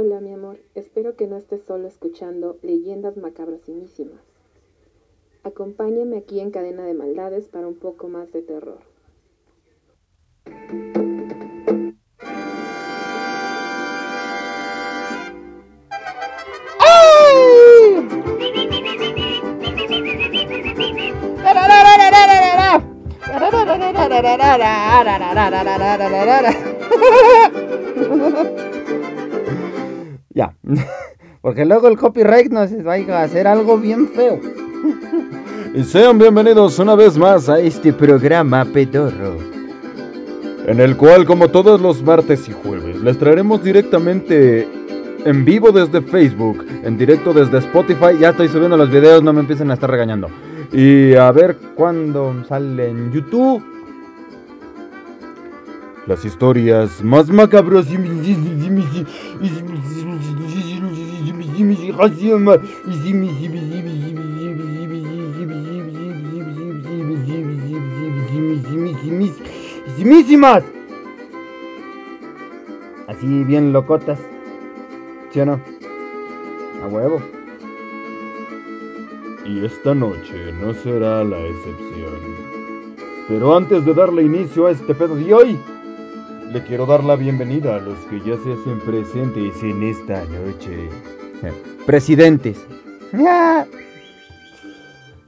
Hola mi amor, espero que no estés solo escuchando leyendas macabrosísimas. Acompáñame aquí en Cadena de Maldades para un poco más de terror. Ya. Porque luego el copyright nos va a hacer algo bien feo. Y sean bienvenidos una vez más a este programa pedorro. En el cual, como todos los martes y jueves, les traeremos directamente en vivo desde Facebook, en directo desde Spotify. Ya estoy subiendo los videos, no me empiecen a estar regañando. Y a ver cuándo sale en YouTube. Las historias más macabras Así bien locotas. ¿Sí o no? A huevo. Y esta noche no será la excepción. Pero antes de darle inicio a este pedo de hoy, le quiero dar la bienvenida a los que ya se hacen presentes en esta noche. Presidentes.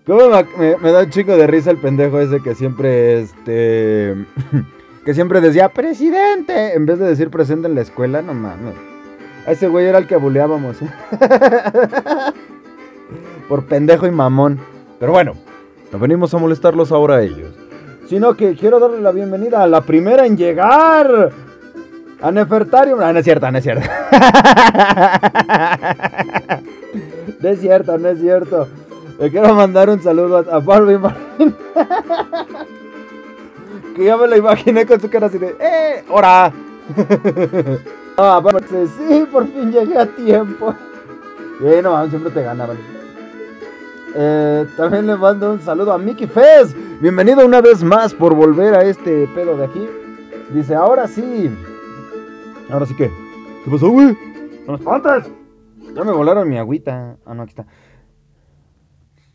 ¿Cómo me, me da un chico de risa el pendejo ese que siempre, este... que siempre decía, presidente, en vez de decir presente en la escuela, no mames. A ese güey era el que buleábamos. Por pendejo y mamón. Pero bueno, no venimos a molestarlos ahora a ellos. Sino que quiero darle la bienvenida a la primera en llegar. A Nefertarium. Ah, no es cierto, no es cierto. no es cierto, no es cierto. Le quiero mandar un saludo a, Barbie Martin. que ya me la imaginé con su cara así de, ¡eh! ¡Hora! ah, bueno, sí, por fin llegué a tiempo. Y no, siempre te gana, vale. Eh, también le mando un saludo a Mickey Fez. Bienvenido una vez más por volver a este pedo de aquí. Dice, ahora sí. Ahora sí que. ¿Qué pasó, güey? ¡No me espantes! Ya me volaron mi agüita. Ah, no, aquí está.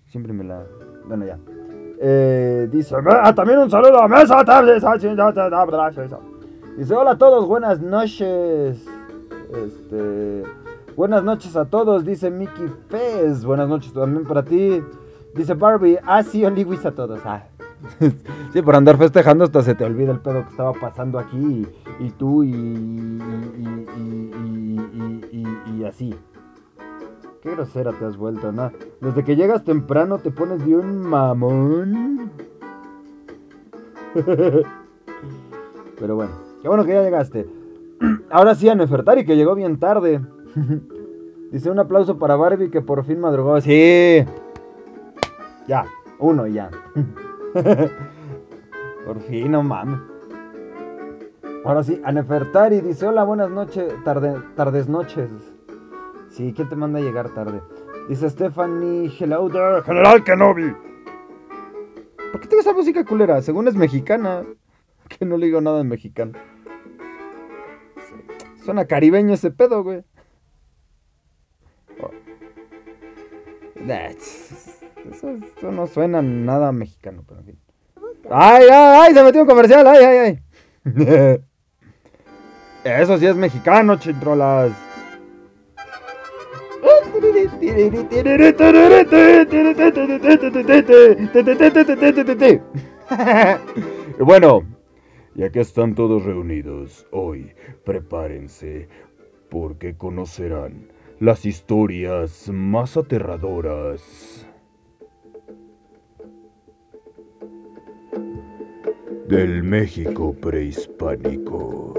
Siempre me la. Bueno, ya. Eh, dice. Ah, también un saludo a Mesa. Dice, hola a todos, buenas noches. Este. Buenas noches a todos, dice Mickey Fez. Buenas noches también para ti. Dice Barbie, ah, sí, Oliwis a todos. Ah. sí, por andar festejando hasta se te olvida el pedo que estaba pasando aquí y, tú y, así. Qué grosera te has vuelto, ¿no? Desde que llegas temprano te pones de un mamón. Pero bueno, qué bueno que ya llegaste. Ahora sí a Nefertari, que llegó bien tarde. Dice un aplauso para Barbie que por fin madrugó. Sí. Ya, uno ya. por fin, no mames. Ahora sí, a Nefertari dice, hola, buenas noches, tarde, tardes noches. Sí, ¿quién te manda a llegar tarde? Dice Stephanie, there, General Kenobi. ¿Por qué tengo esa música culera? Según es mexicana. Que no le digo nada en mexicano. Suena caribeño ese pedo, güey. Eso, no suena nada mexicano, pero. ¡Ay, ay, ay! Se metió un comercial, ¡ay, ay, ay! Eso sí es mexicano, chintrolas. bueno, ya que están todos reunidos hoy, prepárense porque conocerán las historias más aterradoras del México prehispánico.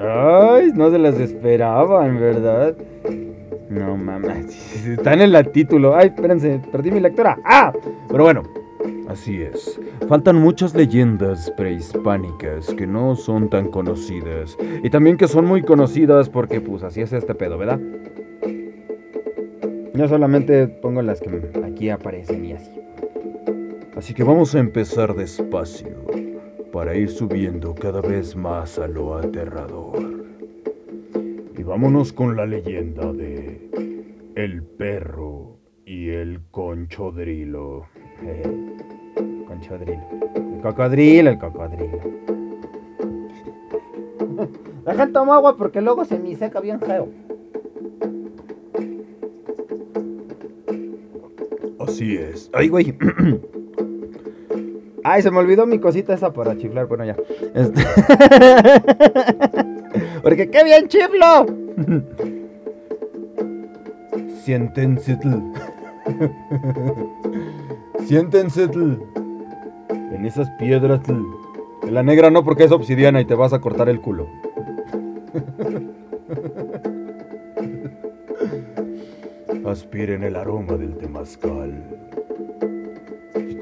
Ay, no se las esperaban, ¿verdad? No mames, están en el título. Ay, espérense, perdí mi lectura. ¡Ah! Pero bueno, así es. Faltan muchas leyendas prehispánicas que no son tan conocidas. Y también que son muy conocidas porque, pues, así es este pedo, ¿verdad? Yo solamente pongo las que aquí aparecen y así. Así que vamos a empezar despacio para ir subiendo cada vez más a lo aterrador. Y vámonos con la leyenda de El perro y el conchodrilo. Eh, conchodrilo. El cocodrilo, el cocodrilo. Dejen tomar agua porque luego se me seca bien feo. Así es. Ay, güey. Ay, se me olvidó mi cosita esa para chiflar. Bueno, ya. Este... Porque qué bien chiflo. Siéntense. Siéntense. En esas piedras. En la negra no porque es obsidiana y te vas a cortar el culo. Aspiren el aroma del temazcal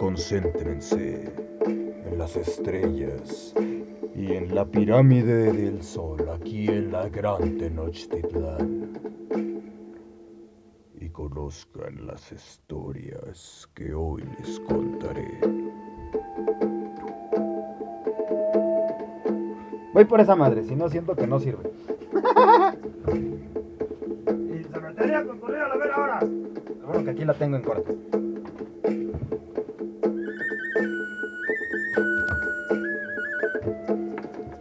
concéntrense en las estrellas y en la pirámide del sol aquí en la gran Tenochtitlán. Y conozcan las historias que hoy les contaré. Voy por esa madre, si no siento que no sirve. y se metería con a la ver ahora. Bueno, que aquí la tengo en corto.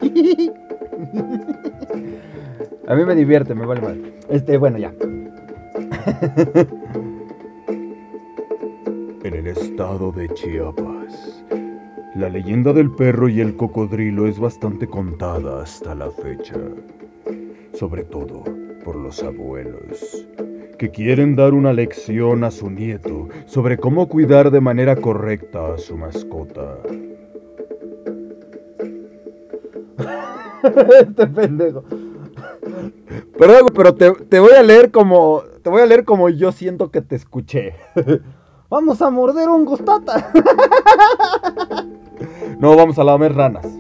A mí me divierte, me vale mal. Este, bueno, ya. En el estado de Chiapas, la leyenda del perro y el cocodrilo es bastante contada hasta la fecha. Sobre todo por los abuelos, que quieren dar una lección a su nieto sobre cómo cuidar de manera correcta a su mascota. este pendejo. Perdón, pero te, voy a leer como. Te voy a leer como yo siento que te escuché. Vamos a morder un gustata. No, vamos a lamer ranas.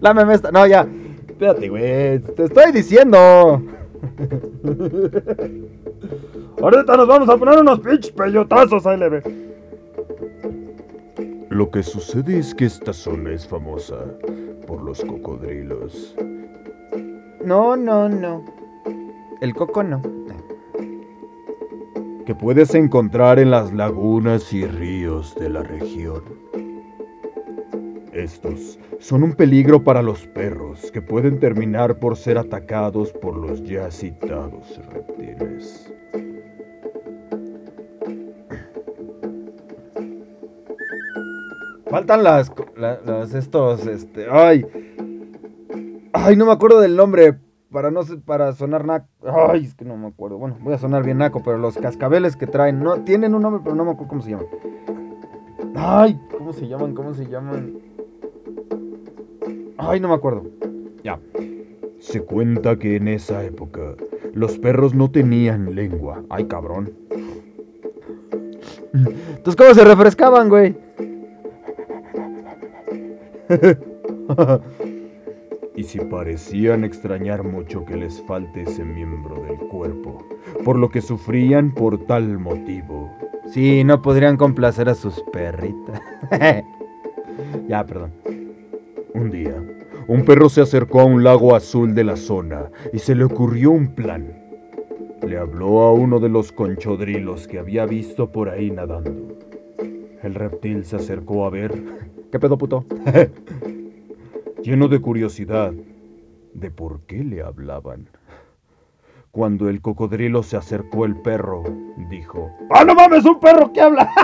Lámeme esta. No, ya. Espérate, güey. Te estoy diciendo. Ahorita nos vamos a poner unos pinches peyotazos, ahí le ve. Lo que sucede es que esta zona es famosa por los cocodrilos. No, no, no. El coco no. Que puedes encontrar en las lagunas y ríos de la región. Estos son un peligro para los perros que pueden terminar por ser atacados por los ya citados reptiles. Faltan las, las, estos, este, ay, ay, no me acuerdo del nombre para no para sonar naco. Ay, es que no me acuerdo. Bueno, voy a sonar bien naco, pero los cascabeles que traen no tienen un nombre, pero no me acuerdo cómo se llaman. Ay, ¿cómo se llaman? ¿Cómo se llaman? Ay, no me acuerdo. Ya. Se cuenta que en esa época los perros no tenían lengua. Ay, cabrón. Entonces, ¿cómo se refrescaban, güey? y si parecían extrañar mucho que les falte ese miembro del cuerpo, por lo que sufrían por tal motivo. Sí, no podrían complacer a sus perritas. ya, perdón. Un día, un perro se acercó a un lago azul de la zona y se le ocurrió un plan. Le habló a uno de los conchodrilos que había visto por ahí nadando. El reptil se acercó a ver ¿Qué pedo, puto? Lleno de curiosidad de por qué le hablaban. Cuando el cocodrilo se acercó el perro, dijo: ¡Ah, no mames, un perro que habla!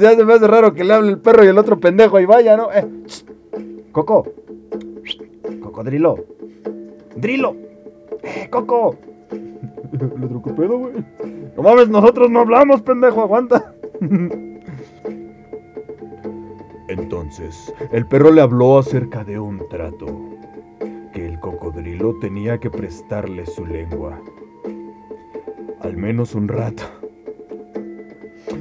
ya se me hace raro que le hable el perro y el otro pendejo y vaya, ¿no? Eh, Coco. Cocodrilo. Drilo. Eh, Coco. ¿Le otro pedo, güey? No mames, nosotros no hablamos, pendejo, aguanta. Entonces, el perro le habló acerca de un trato, que el cocodrilo tenía que prestarle su lengua. Al menos un rato.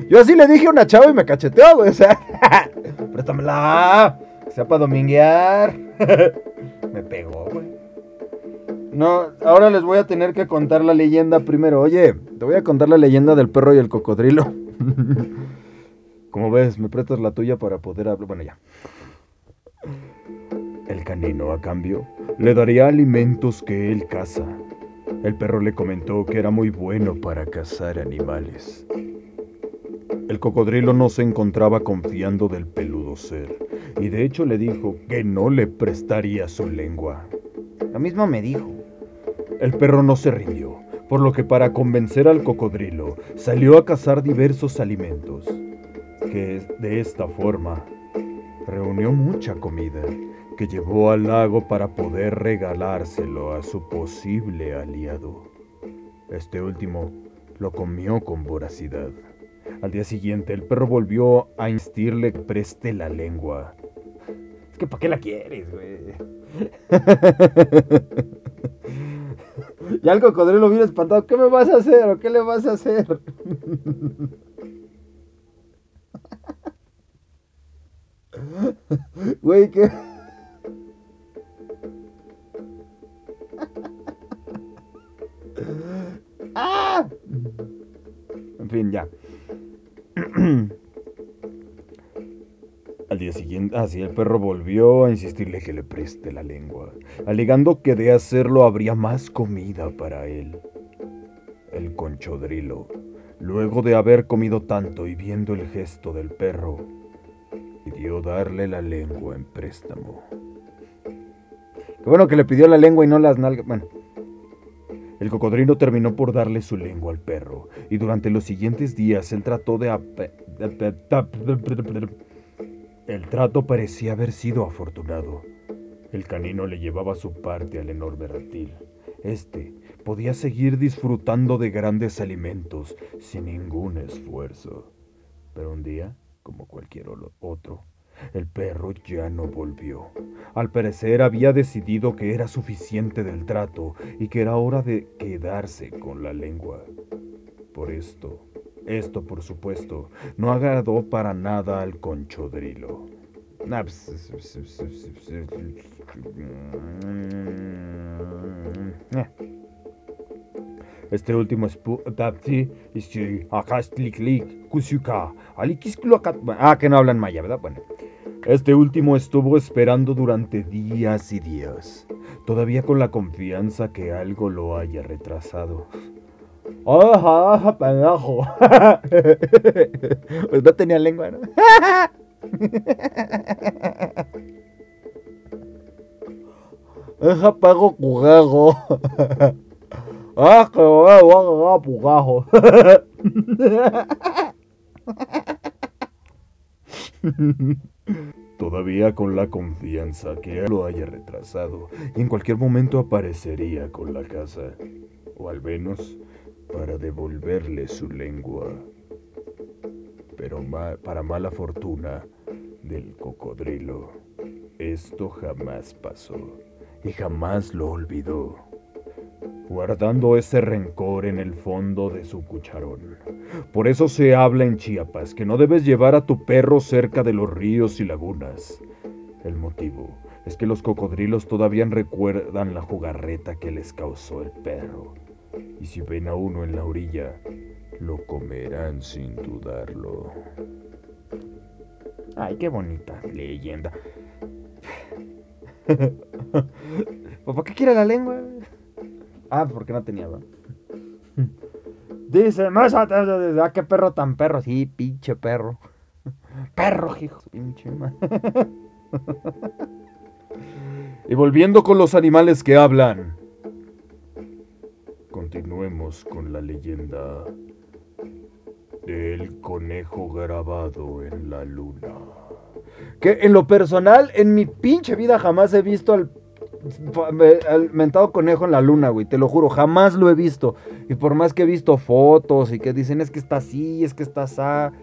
Yo así le dije a una chava y me cacheteó, güey, o sea. Préstamela. Que sea para dominguear. Me pegó, güey. No, ahora les voy a tener que contar la leyenda primero. Oye, te voy a contar la leyenda del perro y el cocodrilo. Como ves, me prestas la tuya para poder hablar. Bueno, ya. El canino, a cambio, le daría alimentos que él caza. El perro le comentó que era muy bueno para cazar animales. El cocodrilo no se encontraba confiando del peludo ser, y de hecho le dijo que no le prestaría su lengua. Lo mismo me dijo. El perro no se rindió, por lo que para convencer al cocodrilo salió a cazar diversos alimentos, que de esta forma reunió mucha comida que llevó al lago para poder regalárselo a su posible aliado. Este último lo comió con voracidad. Al día siguiente el perro volvió a insistirle que preste la lengua. Es que ¿para qué la quieres, güey? Ya el cocodrilo viene espantado. ¿Qué me vas a hacer qué le vas a hacer? Güey, ¿qué? ¡Ah! En fin, ya. Al día siguiente, así el perro volvió a insistirle que le preste la lengua, alegando que de hacerlo habría más comida para él. El conchodrilo, luego de haber comido tanto y viendo el gesto del perro, pidió darle la lengua en préstamo. Qué bueno que le pidió la lengua y no las nalgas. Bueno. El cocodrilo terminó por darle su lengua al perro, y durante los siguientes días él trató de... El trato parecía haber sido afortunado. El canino le llevaba su parte al enorme reptil. Este podía seguir disfrutando de grandes alimentos sin ningún esfuerzo. Pero un día, como cualquier otro, el perro ya no volvió. Al parecer había decidido que era suficiente del trato y que era hora de quedarse con la lengua. Por esto, esto, por supuesto, no agradó para nada al conchodrilo. Este último es Ah, que no hablan maya, ¿verdad? Bueno. Este último estuvo esperando durante días y días, todavía con la confianza que algo lo haya retrasado. ¡Ajá, pendejo! pues no tenía lengua, ¿no? ¡Eja pago cugago! ¡Ah, que voy a pugajo! Todavía con la confianza que lo haya retrasado y en cualquier momento aparecería con la casa, o al menos para devolverle su lengua. Pero para mala fortuna del cocodrilo, esto jamás pasó y jamás lo olvidó, guardando ese rencor en el fondo de su cucharón. Por eso se habla en Chiapas que no debes llevar a tu perro cerca de los ríos y lagunas. El motivo es que los cocodrilos todavía recuerdan la jugarreta que les causó el perro y si ven a uno en la orilla, lo comerán sin dudarlo. Ay, qué bonita leyenda. ¿Por qué quiere la lengua? Ah, porque no tenía, Dice, más ah, qué perro tan perro. Sí, pinche perro. Perro, hijo, pinche y volviendo con los animales que hablan. Continuemos con la leyenda del conejo grabado en la luna. Que en lo personal, en mi pinche vida jamás he visto al, mentado conejo en la luna, güey. Te lo juro, jamás lo he visto. Y por más que he visto fotos y que dicen es que está así, es que está así.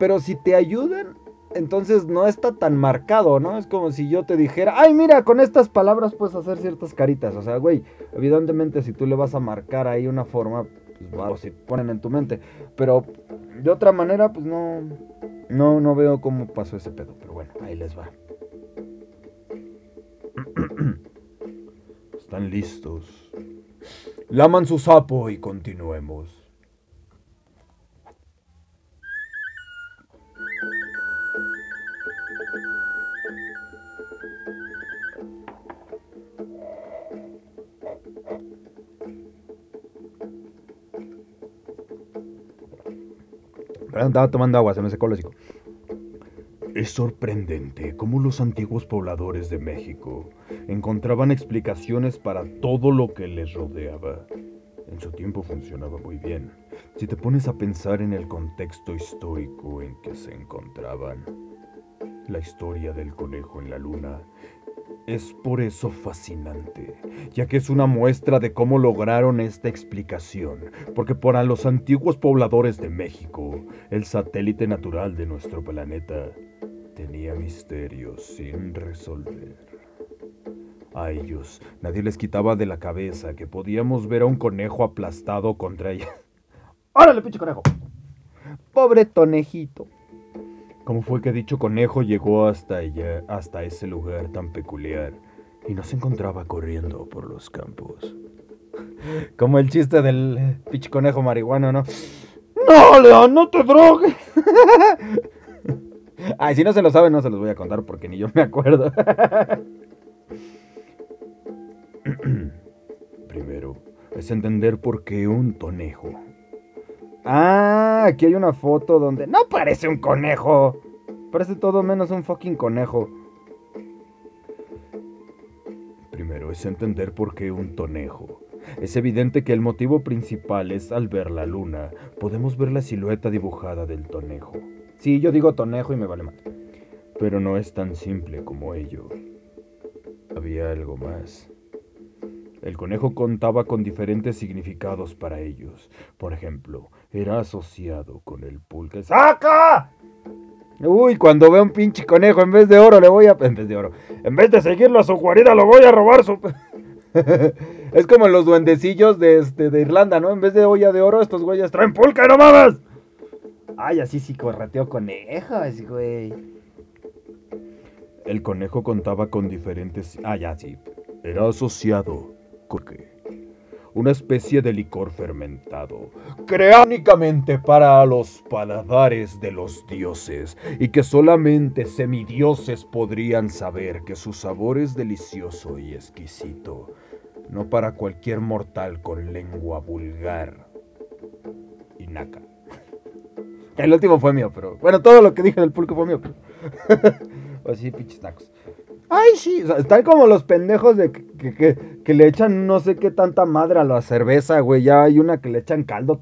Pero si te ayudan, entonces no está tan marcado, ¿no? Es como si yo te dijera, ay, mira, con estas palabras puedes hacer ciertas caritas. O sea, güey, evidentemente si tú le vas a marcar ahí una forma, pues si ponen en tu mente. Pero de otra manera, pues no, no, no veo cómo pasó ese pedo. Pero bueno, ahí les va. Están listos. Laman su sapo y continuemos. Estaba tomando agua, se me secó el. Es sorprendente cómo los antiguos pobladores de México encontraban explicaciones para todo lo que les rodeaba. En su tiempo funcionaba muy bien, si te pones a pensar en el contexto histórico en que se encontraban. La historia del conejo en la luna es por eso fascinante, ya que es una muestra de cómo lograron esta explicación, porque para los antiguos pobladores de México, el satélite natural de nuestro planeta tenía misterios sin resolver. A ellos nadie les quitaba de la cabeza que podíamos ver a un conejo aplastado contra ella. ¡Órale, pinche conejo! Pobre tonejito. ¿Cómo fue que dicho conejo llegó hasta ella, hasta ese lugar tan peculiar y no se encontraba corriendo por los campos? Como el chiste del eh, pinche conejo marihuano, ¿no? ¡No, León, no te drogues! Ay, si no se lo saben, no se los voy a contar porque ni yo me acuerdo. Primero, es entender por qué un tonejo Ah, aquí hay una foto donde no parece un conejo. Parece todo menos un fucking conejo. Primero es entender por qué un tonejo. Es evidente que el motivo principal es al ver la luna, podemos ver la silueta dibujada del tonejo. Sí, yo digo tonejo y me vale más. Pero no es tan simple como ello. Había algo más. El conejo contaba con diferentes significados para ellos. Por ejemplo, era asociado con el pulque. ¡Saca! Uy, cuando veo un pinche conejo, en vez de oro le voy a... En vez de oro. En vez de seguirlo a su guarida, lo voy a robar su... es como los duendecillos de, este, de Irlanda, ¿no? En vez de olla de oro, estos güeyes traen pulque, no mames. Ay, así sí correteo conejos, güey. El conejo contaba con diferentes... Ah, ya, sí. Era asociado con una especie de licor fermentado, creánicamente para los paladares de los dioses, y que solamente semidioses podrían saber que su sabor es delicioso y exquisito, no para cualquier mortal con lengua vulgar y naca. El último fue mío, pero bueno, todo lo que dije del pulco fue mío. Así, pinches tacos. Ay, sí, están como los pendejos de que, le echan no sé qué tanta madre a la cerveza, güey. Ya hay una que le echan caldo.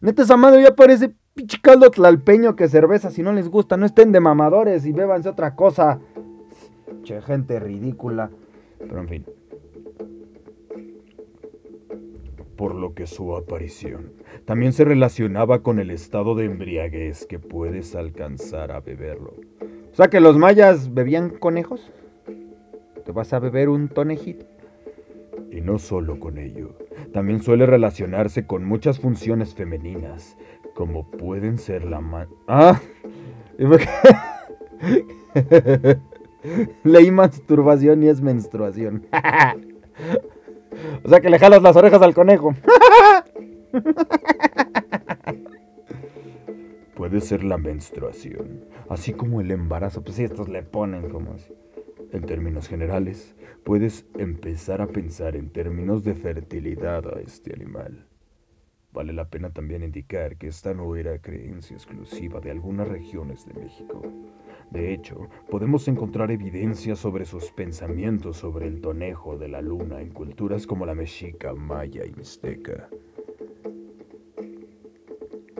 Neta, esa madre ya parece pinche caldo tlalpeño que cerveza. Si no les gusta, no estén de mamadores y bébanse otra cosa. Che, gente ridícula. Pero en fin. Por lo que su aparición también se relacionaba con el estado de embriaguez que puedes alcanzar a beberlo. O sea que los mayas bebían conejos te vas a beber un tonejito. Y no solo con ello, también suele relacionarse con muchas funciones femeninas, como pueden ser la man... ¡Ah! Leí masturbación y es menstruación. o sea que le jalas las orejas al conejo. Puede ser la menstruación, así como el embarazo. Pues sí, estos le ponen como así. En términos generales, puedes empezar a pensar en términos de fertilidad a este animal. Vale la pena también indicar que esta no era creencia exclusiva de algunas regiones de México. De hecho, podemos encontrar evidencia sobre sus pensamientos sobre el tonejo de la luna en culturas como la mexica, maya y mixteca.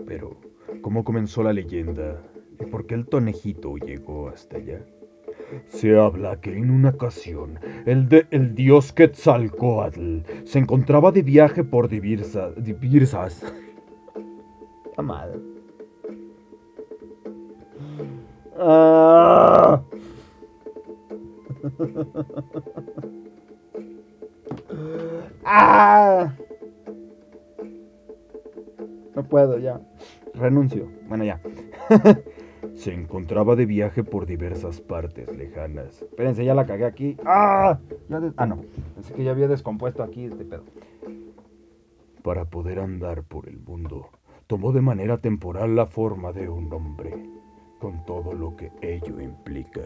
Pero, ¿cómo comenzó la leyenda y por qué el tonejito llegó hasta allá? Se habla que en una ocasión el, de, el dios Quetzalcoatl se encontraba de viaje por Divirsas. Divirsas. madre. Ah. ah. puedo, ya. Renuncio. Bueno, ya. Se encontraba de viaje por diversas partes lejanas. Espérense, ya la cagué aquí. ¡Ah! ah, no. Pensé que ya había descompuesto aquí este pedo. Para poder andar por el mundo, tomó de manera temporal la forma de un hombre, con todo lo que ello implica.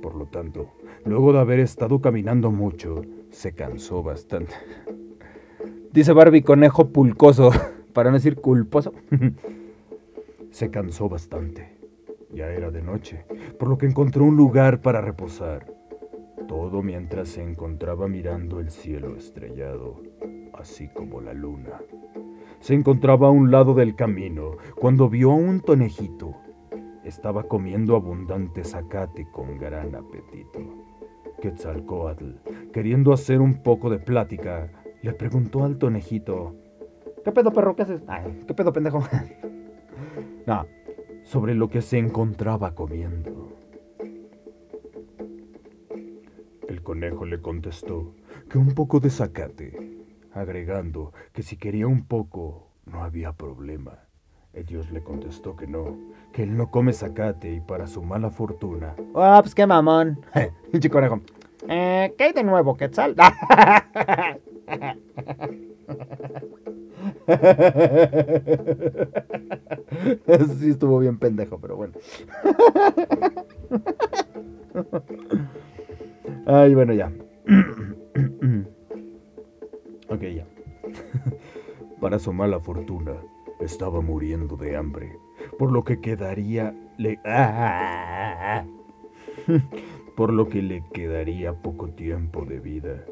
Por lo tanto, luego de haber estado caminando mucho, se cansó bastante. Dice Barbie conejo pulcoso, para no decir culposo. se cansó bastante. Ya era de noche, por lo que encontró un lugar para reposar. Todo mientras se encontraba mirando el cielo estrellado, así como la luna. Se encontraba a un lado del camino cuando vio a un tonejito. Estaba comiendo abundante zacate con gran apetito. Quetzalcoatl, queriendo hacer un poco de plática, le preguntó al tonejito: ¿Qué pedo, perro? ¿Qué haces? ¿Qué pedo, pendejo? Sobre lo que se encontraba comiendo. El conejo le contestó que un poco de zacate, agregando que si quería un poco no había problema. El dios le contestó que no, que él no come zacate y para su mala fortuna. ¡Ah, pues qué mamón! Pinche conejo. Eh, ¿Qué hay de nuevo, Quetzal? sí estuvo bien pendejo, pero bueno. Ay, bueno, ya. ok, ya. Para su mala fortuna, estaba muriendo de hambre, por lo que quedaría... Le... por lo que le quedaría poco tiempo de vida.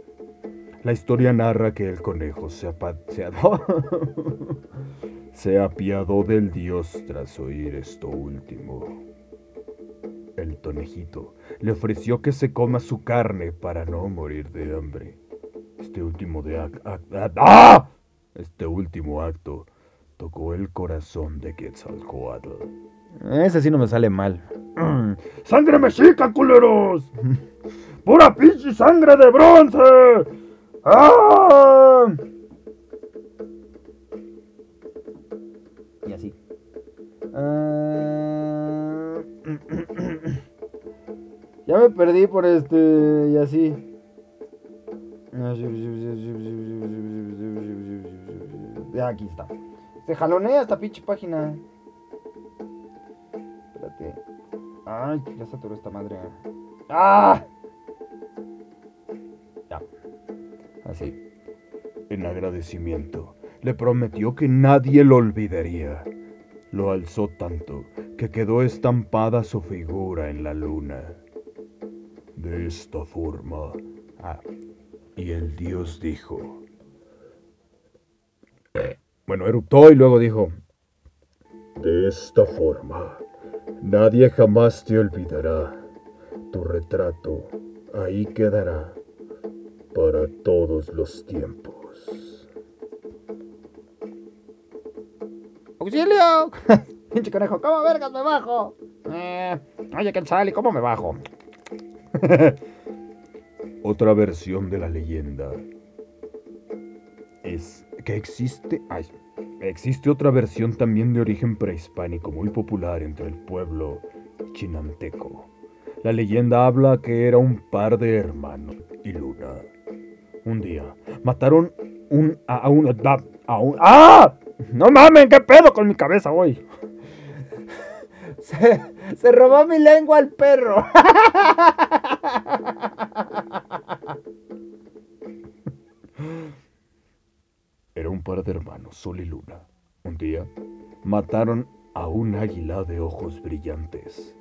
La historia narra que el conejo se, se apiadó del dios tras oír esto último. El tonejito le ofreció que se coma su carne para no morir de hambre. Este último de ¡Ah! Este último acto tocó el corazón de Quetzalcoatl. Ese sí no me sale mal. ¡Sangre mexica, culeros! ¡Pura pinche sangre de bronce! ¡Ah! Y así. Ah. ya me perdí por este y así. Ya, aquí está. Se jalonea esta pinche página. Ay, ya saturó esta madre. ¡Ah! Así. En agradecimiento, le prometió que nadie lo olvidaría. Lo alzó tanto que quedó estampada su figura en la luna. De esta forma. Ah, y el dios dijo. Bueno, eruptó y luego dijo. De esta forma, nadie jamás te olvidará. Tu retrato ahí quedará para todos los tiempos. ¡Auxilio! Pinche conejo, ¿cómo vergas me bajo? Eh, oye, ¿y cómo me bajo? Otra versión de la leyenda es que existe. Ay, existe otra versión también de origen prehispánico muy popular entre el pueblo chinanteco. La leyenda habla que era un par de hermanos y Luna un día mataron un, a, un, a un... ¡Ah! No mamen, ¿qué pedo con mi cabeza hoy? Se, se robó mi lengua al perro. Era un par de hermanos, Sol y Luna. Un día mataron a un águila de ojos brillantes.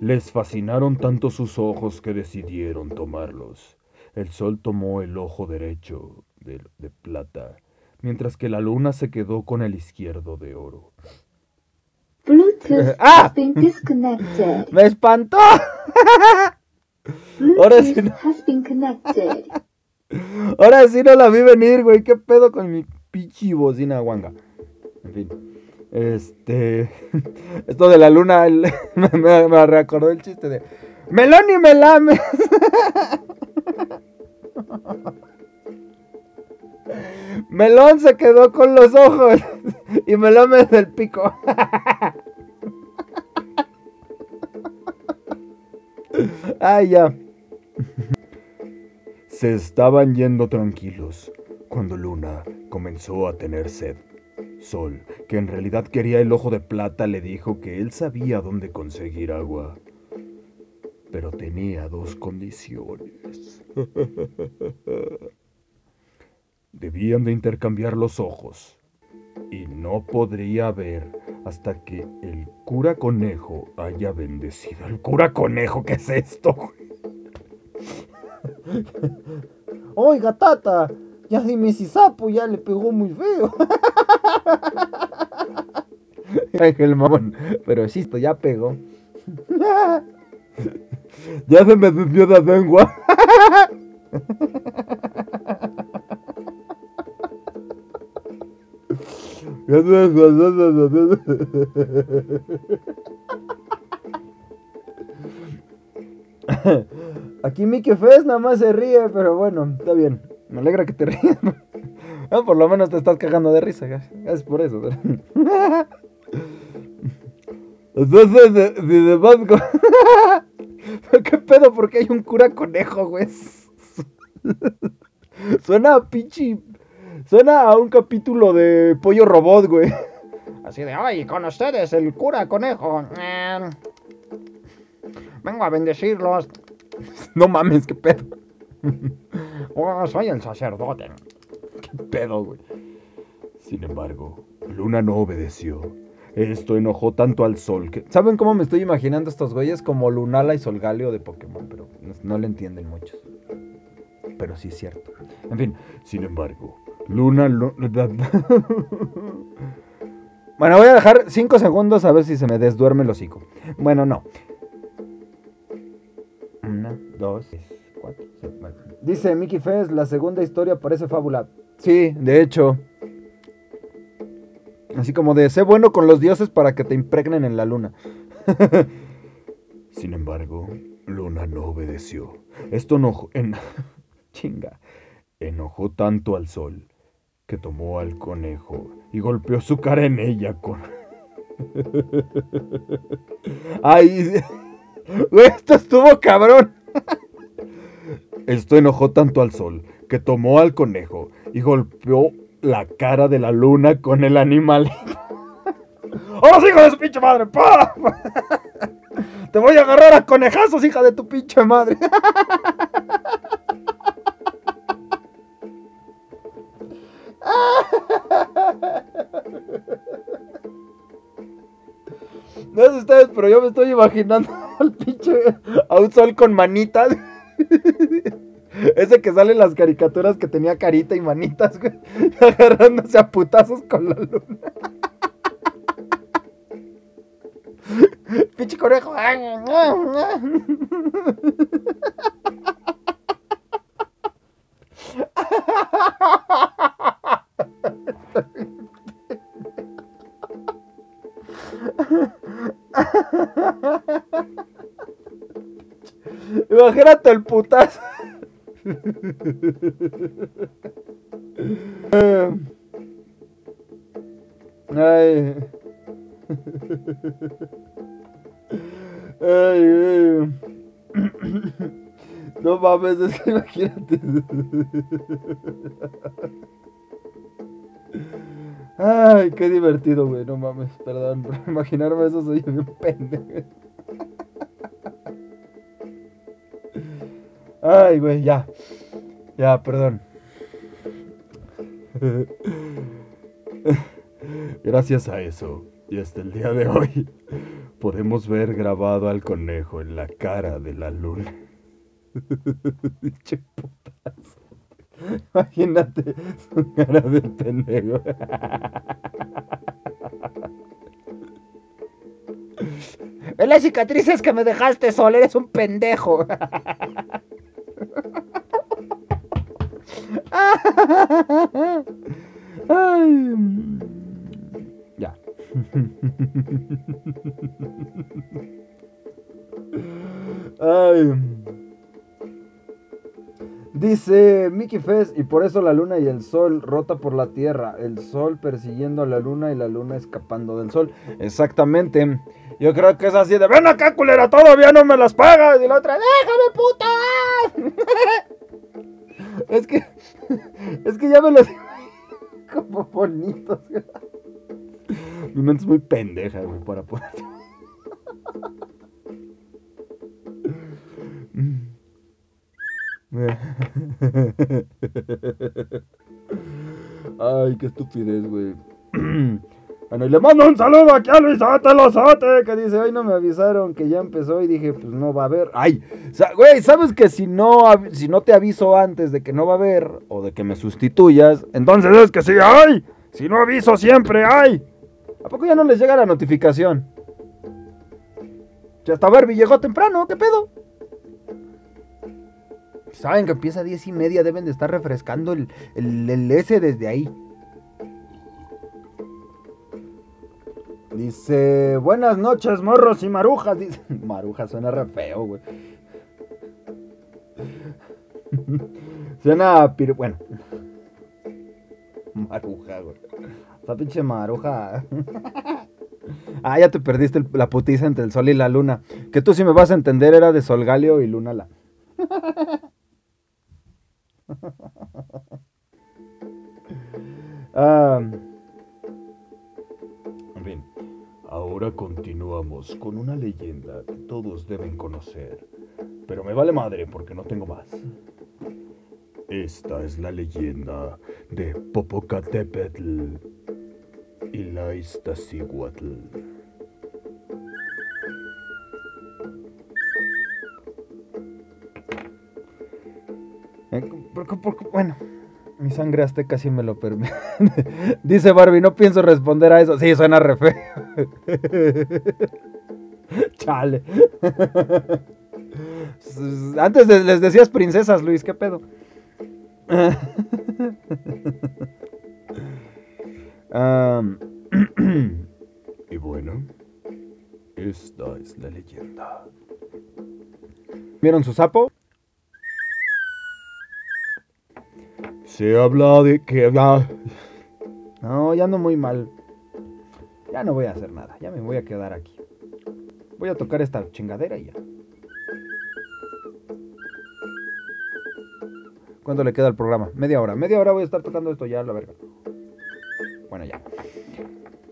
Les fascinaron tanto sus ojos que decidieron tomarlos el sol tomó el ojo derecho de, plata, mientras que la luna se quedó con el izquierdo de oro. Bluetooth ¡Ah! has been disconnected. ¡Me espantó! Ahora sí no... has been connected. Ahora sí no la vi venir, güey. ¿Qué pedo con mi pichi bocina guanga? En fin. Este. Esto de la luna me, me, recordó el chiste de. ¡Melón y melame! Melón se quedó con los ojos. y me lames el pico. Ay, ya. Se estaban yendo tranquilos cuando Luna comenzó a tener sed. Sol, que en realidad quería el ojo de plata, le dijo que él sabía dónde conseguir agua. Pero tenía dos condiciones. Debían de intercambiar los ojos. Y no podría ver hasta que el cura conejo haya bendecido. ¿El cura conejo qué es esto? Oiga, tata, ya dime si sapo ya le pegó muy feo. Ángel mamón, pero esto ya pegó. ya se me desvió la lengua. Aquí Mickey Fest nada más se ríe, pero bueno, está bien. Me alegra que te rías. Ah, por lo menos te estás cagando de risa. Es por eso. Entonces, de, de, ¿Qué pedo? Porque hay un cura conejo, güey. Suena a pinche. Suena a un capítulo de Pollo Robot, güey. Así de, ay, con ustedes, el cura conejo. Em, vengo a bendecirlos. No mames, qué pedo. Oh, soy el sacerdote. Qué pedo, güey. Sin embargo, Luna no obedeció. Esto enojó tanto al sol que... ¿Saben cómo me estoy imaginando estos güeyes? Como Lunala y Solgaleo de Pokémon, pero no, le entienden muchos. Pero sí es cierto. En fin, sin embargo, Luna... bueno, voy a dejar 5 segundos a ver si se me desduerme el hocico. Bueno, no. Una, dos, tres, cuatro, Dice Mickey Fest, la segunda historia parece fábula. Sí, de hecho. Así como de, sé bueno con los dioses para que te impregnen en la luna. Sin embargo, Luna no obedeció. Esto enojó... En... Chinga. Enojó tanto al sol que tomó al conejo y golpeó su cara en ella con... Ay, esto estuvo cabrón. Esto enojó tanto al sol que tomó al conejo y golpeó la cara de la luna con el animal. ¡Oh, hijo de su pinche madre! Te voy a agarrar a conejazos, hija de tu pinche madre. No sé ustedes, pero yo me estoy imaginando al pinche a un sol con manitas. Ese que sale en las caricaturas que tenía carita y manitas. Agarrándose a putazos con la luna. Pinche conejo. Imagínate el putazo. Ay. Ay. No mames, es que imagínate. Ay, qué divertido, güey. No mames, perdón imaginarme eso, soy bien pendejo. Ay, güey, ya. Ya, perdón. Gracias a eso, y hasta el día de hoy, podemos ver grabado al conejo en la cara de la luna. Imagínate su cara de pendejo. En las cicatrices que me dejaste sol, eres un pendejo. Y por eso la luna y el sol rota por la tierra, el sol persiguiendo a la luna y la luna escapando del sol. Exactamente. Yo creo que es así de, ven acá, culera, todavía no me las pagas. Y la otra, déjame, puta. es que, es que ya me los... como bonitos. Mi mente es muy pendeja, güey, para poder... Ay, qué estupidez, güey. Bueno, y le mando un saludo aquí a Luisote Lozote, que dice, hoy no me avisaron que ya empezó y dije, pues no va a haber. Ay, güey, ¿sabes que si no, si no te aviso antes de que no va a haber o de que me sustituyas, entonces es que sí hay? Si no aviso siempre hay. ¿A poco ya no les llega la notificación? Ya hasta Barbie llegó temprano, ¿qué pedo? Saben que empieza a 10 y media, deben de estar refrescando el, el, S desde ahí. Dice, buenas noches, morros y marujas. Dice, marujas suena re feo, güey. suena, pir... bueno. Maruja, güey. Esa pinche maruja. ah, ya te perdiste la putiza entre el sol y la luna. Que tú si me vas a entender era de Sol Galio y Luna la. en ahora continuamos con una leyenda que todos deben conocer. Pero me vale madre porque no tengo más. Esta es la leyenda de Popocatépetl y la Iztaccíhuatl. Bueno, mi sangre azteca sí me lo permite. Dice Barbie, no pienso responder a eso. Sí, suena re feo. Chale. Antes les decías princesas, Luis, ¿qué pedo? y bueno, esta es la leyenda. ¿Vieron su sapo? Se habla de que... No, ya ando muy mal. Ya no voy a hacer nada. Ya me voy a quedar aquí. Voy a tocar esta chingadera y ya. ¿Cuánto le queda al programa? Media hora. Media hora voy a estar tocando esto ya, la verga. Bueno, ya.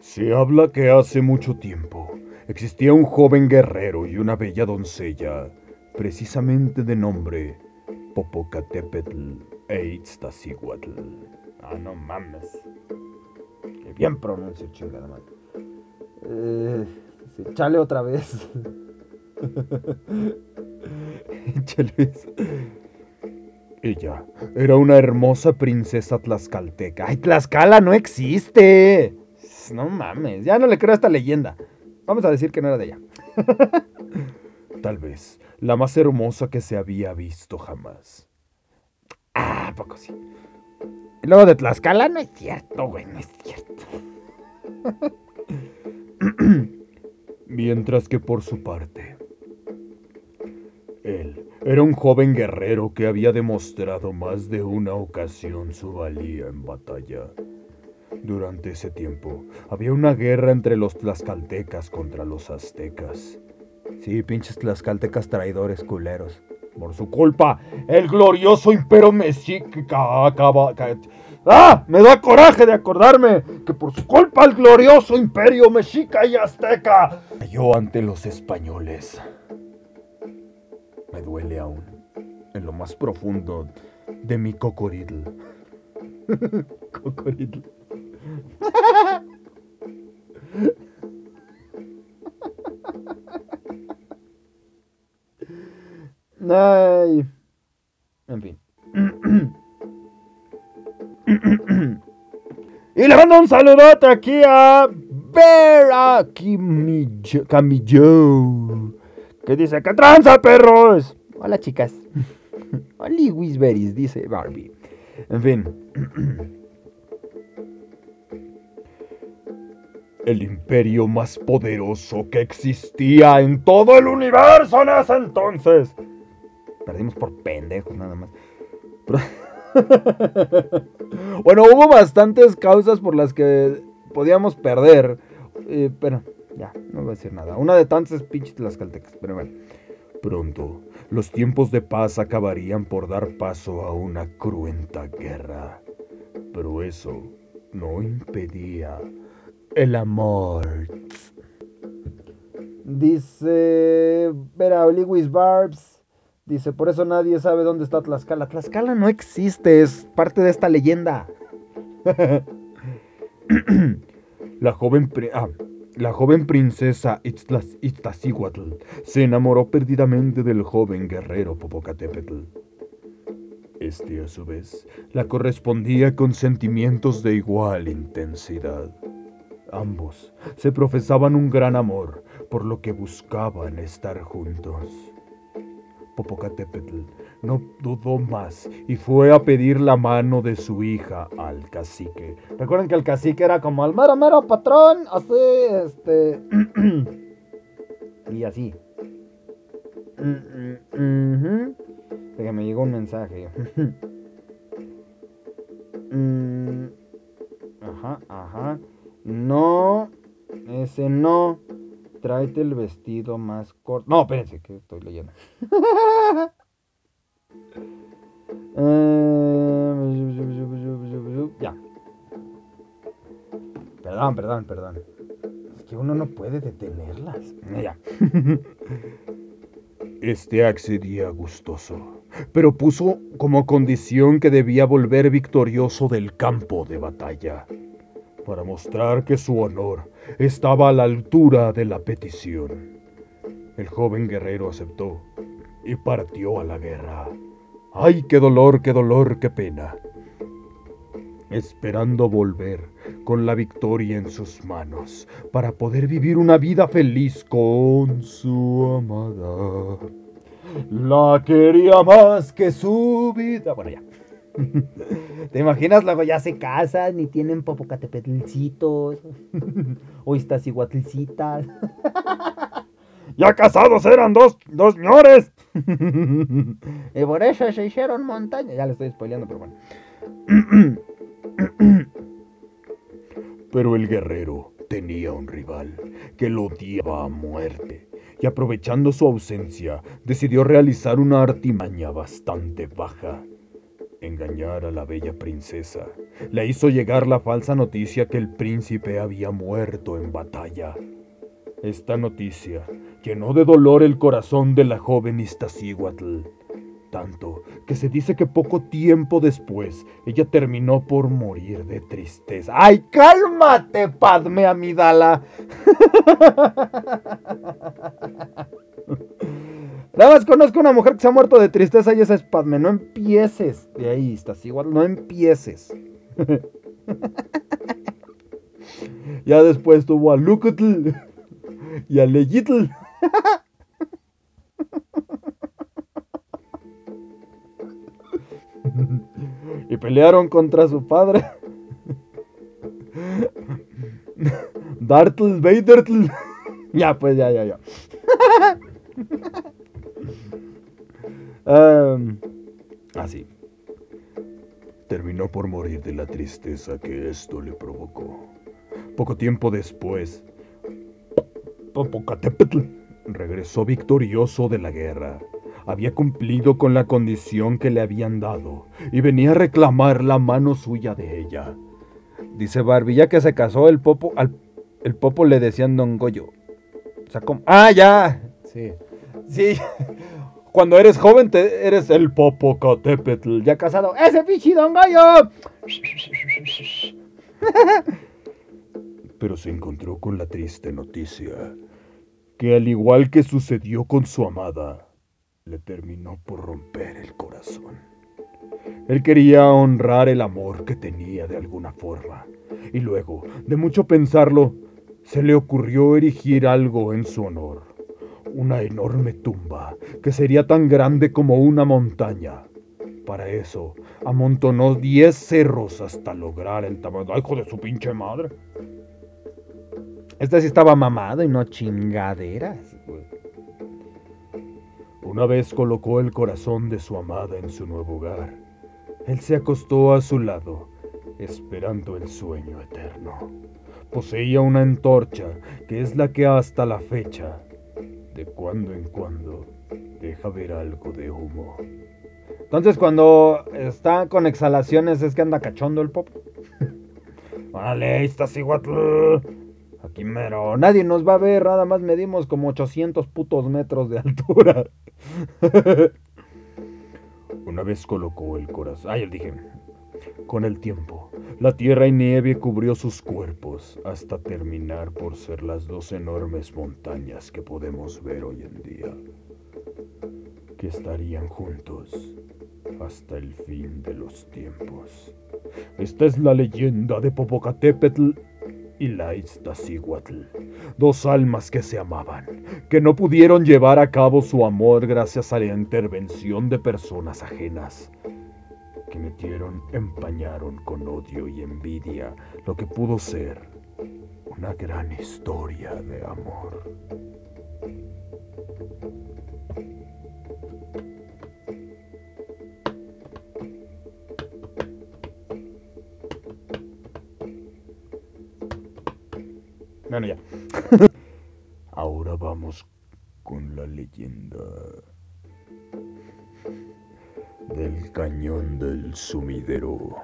Se habla que hace mucho tiempo existía un joven guerrero y una bella doncella, precisamente de nombre Popocatépetl e Ah, no mames. Que bien pronuncio, chingada madre. Eh, chale otra vez. chale. Ella era una hermosa princesa tlaxcalteca. ¡Ay, Tlaxcala no existe! No mames, ya no le creo a esta leyenda. Vamos a decir que no era de ella. Tal vez la más hermosa que se había visto jamás. Ah, poco sí. Y luego de Tlaxcala, no es cierto, güey, no es cierto. Mientras que por su parte, él era un joven guerrero que había demostrado más de una ocasión su valía en batalla. Durante ese tiempo, había una guerra entre los tlaxcaltecas contra los aztecas. Sí, pinches tlaxcaltecas traidores culeros. Por su culpa, el glorioso imperio mexica acaba... ¡Ah! Me da coraje de acordarme que por su culpa el glorioso imperio mexica y azteca cayó ante los españoles. Me duele aún, en lo más profundo de mi cocoridl. cocoridl. Ay. En fin. y le mando un saludote aquí a Vera Camillo. Que dice, ¿qué tranza, perros? Hola, chicas. Hola, Wisberis, dice Barbie. En fin. El imperio más poderoso que existía en todo el universo en ese entonces Perdimos por pendejos nada más. bueno, hubo bastantes causas por las que podíamos perder. eh, pero ya, no voy a decir nada. Una de tantas es pinches tlaxcaltecas, pero bueno. Pronto, los tiempos de paz acabarían por dar paso a una cruenta guerra. Pero eso no impedía el amor. Dice Vera Oliwis Barbs. Dice, por eso nadie sabe dónde está Tlaxcala. Tlaxcala no existe, es parte de esta leyenda. La joven, ah, la joven princesa Iztaccíhuatl se enamoró perdidamente del joven guerrero Popocatépetl. Este, a su vez, la correspondía con sentimientos de igual intensidad. Ambos se profesaban un gran amor, por lo que buscaban estar juntos. Popocatépetl no dudó más y fue a pedir la mano de su hija al cacique. Recuerden que el cacique era como el mero mero patrón, así, este... y así. Mm, mm, ujú. Déjame, me llegó un mensaje. Mm, ajá, ajá. No, ese no. Tráete el vestido más corto. No, espérense, que estoy leyendo. Eh, ya. Perdón, perdón, perdón. Es que uno no puede detenerlas. Ya. Este accedía gustoso, pero puso como condición que debía volver victorioso del campo de batalla, para mostrar que su honor estaba a la altura de la petición. El joven guerrero aceptó y partió a la guerra. ¡Ay, qué dolor, qué dolor, qué pena! Esperando volver con la victoria en sus manos para poder vivir una vida feliz con su amada. La quería más que su vida. Bueno, ya. ¿Te imaginas? Luego ya se casan y tienen popocatepetlcitos. o iztaccíhuatlcitas. Ya casados eran dos, dos señores. y por eso se hicieron montañas. Ya le estoy spoileando, pero bueno. Pero el guerrero tenía un rival que lo odiaba a muerte y aprovechando su ausencia decidió realizar una artimaña bastante baja. Engañar a la bella princesa. Le hizo llegar la falsa noticia que el príncipe había muerto en batalla. Esta noticia llenó de dolor el corazón de la joven Iztaccíhuatl, tanto que se dice que poco tiempo después ella terminó por morir de tristeza. ¡Ay, cálmate, Padme Amidala! Nada más conozco una mujer que se ha muerto de tristeza y esa es Padme. No empieces. De ahí estás igual, no empieces. ya después tuvo a Lucutl y a Leyitl. y pelearon contra su padre. Dartl Vadertl. ya, pues, ya, ya, ya. Em, Así. Terminó por morir de la tristeza que esto le provocó. Poco tiempo después, Popocatépetl regresó victorioso de la guerra. Había cumplido con la condición que le habían dado y venía a reclamar la mano suya de ella. dice Barbie, ya que se casó el popo, al, el popo le decían Don Goyo. O sea, ¿cómo? Ah, ya. Sí. Sí. Cuando eres joven te, eres el Popocatépetl. Ya casado. ¡Ese pinche Don pero se encontró con la triste noticia que al igual que sucedió con su amada, le terminó por romper el corazón. Él quería honrar el amor que tenía de alguna forma, y luego, de mucho pensarlo, se le ocurrió erigir algo en su honor, una enorme tumba que sería tan grande como una montaña. Para eso, amontonó 10 cerros hasta lograr el tamaño. ¡Ay, hijo de su pinche madre! Este sí estaba mamado y no chingaderas. Una vez colocó el corazón de su amada en su nuevo hogar, Él se acostó a su lado, esperando el sueño eterno. Poseía una antorcha, que es la que hasta la fecha, de cuando en cuando, deja ver algo de humo. Entonces cuando está con exhalaciones es que anda cachondo el pop. Vale, estás igual. Aquí mero. Nadie nos va a ver, nada más medimos como 800 putos metros de altura. Una vez colocó el corazón. Ay, él dije. Con el tiempo, la tierra y nieve cubrió sus cuerpos hasta terminar por ser las dos enormes montañas que podemos ver hoy en día, que estarían juntos hasta el fin de los tiempos. Esta es la leyenda de Popocatépetl y la Iztaccíhuatl, dos almas que se amaban, que no pudieron llevar a cabo su amor gracias a la intervención de personas ajenas, que metieron, empañaron con odio y envidia lo que pudo ser una gran historia de amor. Bueno, ya. Ahora vamos con la leyenda del cañón del sumidero.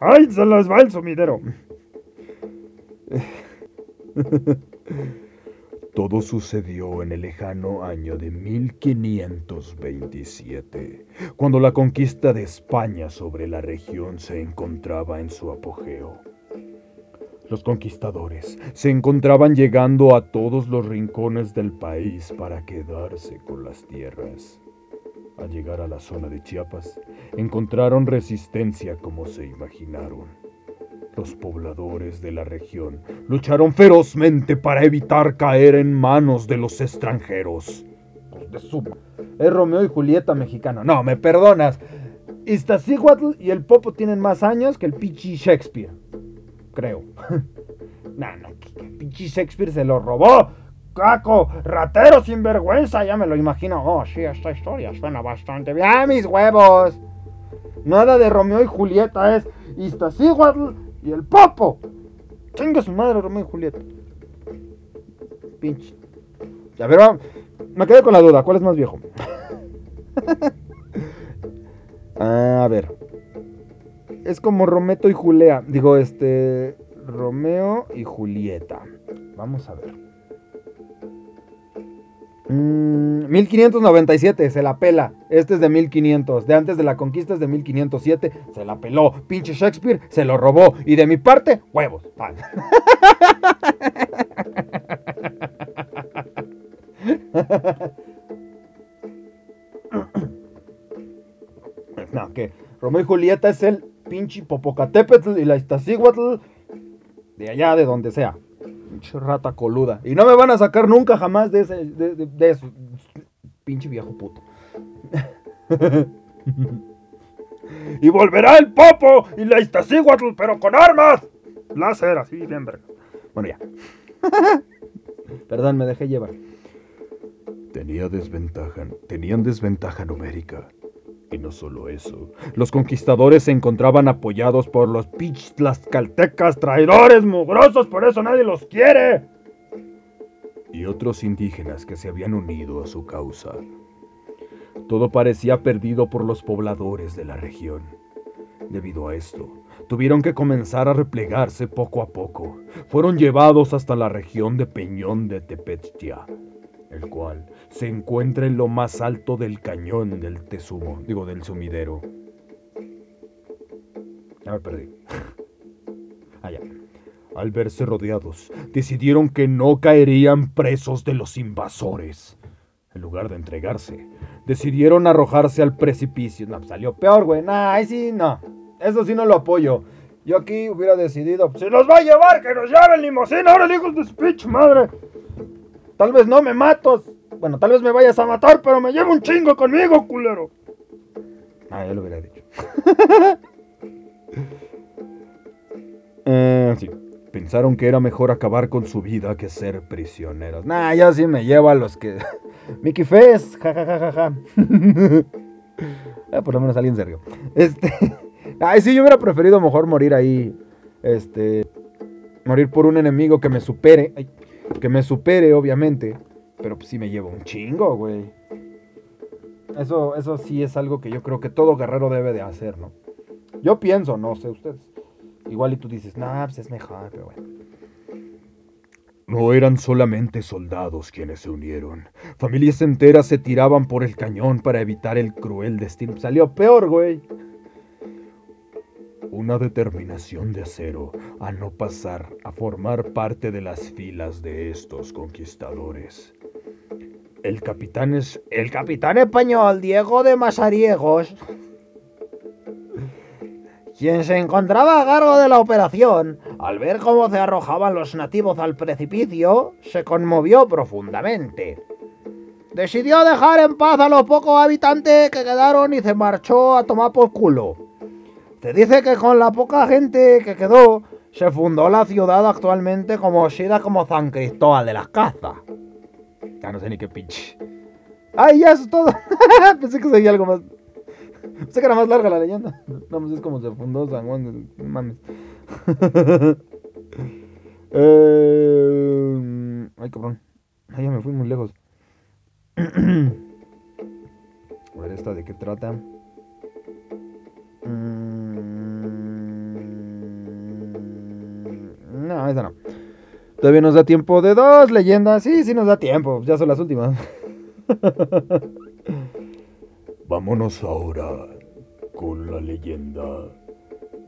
¡Ay, se les va el sumidero! Todo sucedió en el lejano año de 1527, cuando la conquista de España sobre la región se encontraba en su apogeo. Los conquistadores se encontraban llegando a todos los rincones del país para quedarse con las tierras. Al llegar a la zona de Chiapas, encontraron resistencia como se imaginaron. Los pobladores de la región lucharon ferozmente para evitar caer en manos de los extranjeros. De su- Es Romeo y Julieta mexicano. No, me perdonas. Iztaccíhuatl y el Popo tienen más años que el pichi Shakespeare. Creo. no, que, que el pichi Shakespeare se lo robó. ¡Caco! ¡Ratero sin vergüenza! Ya me lo imagino. Oh, sí, esta historia suena bastante bien. ¡Ah, mis huevos! Nada de Romeo y Julieta es Iztaccíhuatl y el Popo. Chinga su madre, Romeo y Julieta. Pinche. A ver, va- me quedé con la duda. ¿Cuál es más viejo? a ver. Es como Rometo y Julia. Digo, este. Romeo y Julieta. Vamos a ver. Mm, 1597, se la pela. Este es de 1500. De antes de la conquista es de 1507. Se la peló. Pinche Shakespeare se lo robó. Y de mi parte, huevos. Pan. No, que Romeo y Julieta es el pinche Popocatépetl y la Iztaccíhuatl de allá, de donde sea. Rata coluda. Y no me van a sacar nunca jamás de, ese, de, de- de eso. Pinche viejo puto. Y volverá el Popo y la Iztaccíhuatl, pero con armas. Láser, así, bien verga. Bueno, ya. Perdón, me dejé llevar. Tenía desventaja, tenían desventaja numérica. Y no solo eso, los conquistadores se encontraban apoyados por los pinches tlaxcaltecas Traidores mugrosos, por eso nadie los quiere. y otros indígenas que se habían unido a su causa. Todo parecía perdido por los pobladores de la región. Debido a esto, tuvieron que comenzar a replegarse poco a poco. Fueron llevados hasta la región de Peñón de Tepechtia, el cual se encuentra en lo más alto del cañón del Tesumo, digo del sumidero. Ya me perdí. Allá. Al verse rodeados, decidieron que no caerían presos de los invasores. En lugar de entregarse, decidieron arrojarse al precipicio. No, pues, salió peor, güey. Nah, ahí sí, no. Eso sí no lo apoyo. Yo aquí hubiera decidido. Si los va a llevar, que nos lleven limosina, ahora el hijo de su madre. Tal vez no me mato. Bueno, tal vez me vayas a matar, pero me llevo un chingo conmigo, culero. Ah, ya lo hubiera dicho. eh, sí. Pensaron que era mejor acabar con su vida que ser prisioneros. Nah, yo sí me llevo a los que. Mickey Fest, ja, ja, ja, ja. Ah, por lo menos alguien se rió. Este. Ay, sí, yo hubiera preferido mejor morir ahí. Este. Morir por un enemigo que me supere. que me supere, obviamente. Pero pues sí me llevo un chingo, güey. Eso, eso sí es algo que yo creo que todo guerrero debe de hacer, ¿no? Yo pienso, no sé ustedes. Igual y tú dices, nah, pues es mejor, pero bueno. No eran solamente soldados quienes se unieron. Familias enteras se tiraban por el cañón para evitar el cruel destino. Salió peor, güey. Una determinación de acero a no pasar a formar parte de las filas de estos conquistadores. El capitán es El capitán español Diego de Masariegos, quien se encontraba a cargo de la operación, al ver cómo se arrojaban los nativos al precipicio, se conmovió profundamente. Decidió dejar en paz a los pocos habitantes que quedaron y se marchó a tomar por culo. Se dice que con la poca gente que quedó, se fundó la ciudad actualmente conocida como San Cristóbal de las Casas. Ya no sé ni qué pinche. ¡Ay, ya eso es todo! Pensé que seguía algo más. Pensé que era más larga la leyenda. Vamos, es como se fundó San Juan. no Mames. Eh, Ay, cabrón. Ay, ya me fui muy lejos. A ver, ¿esta de qué trata? Mm, No, esa no. Todavía nos da tiempo de dos leyendas. Sí, sí nos da tiempo. Ya son las últimas. Vámonos ahora con la leyenda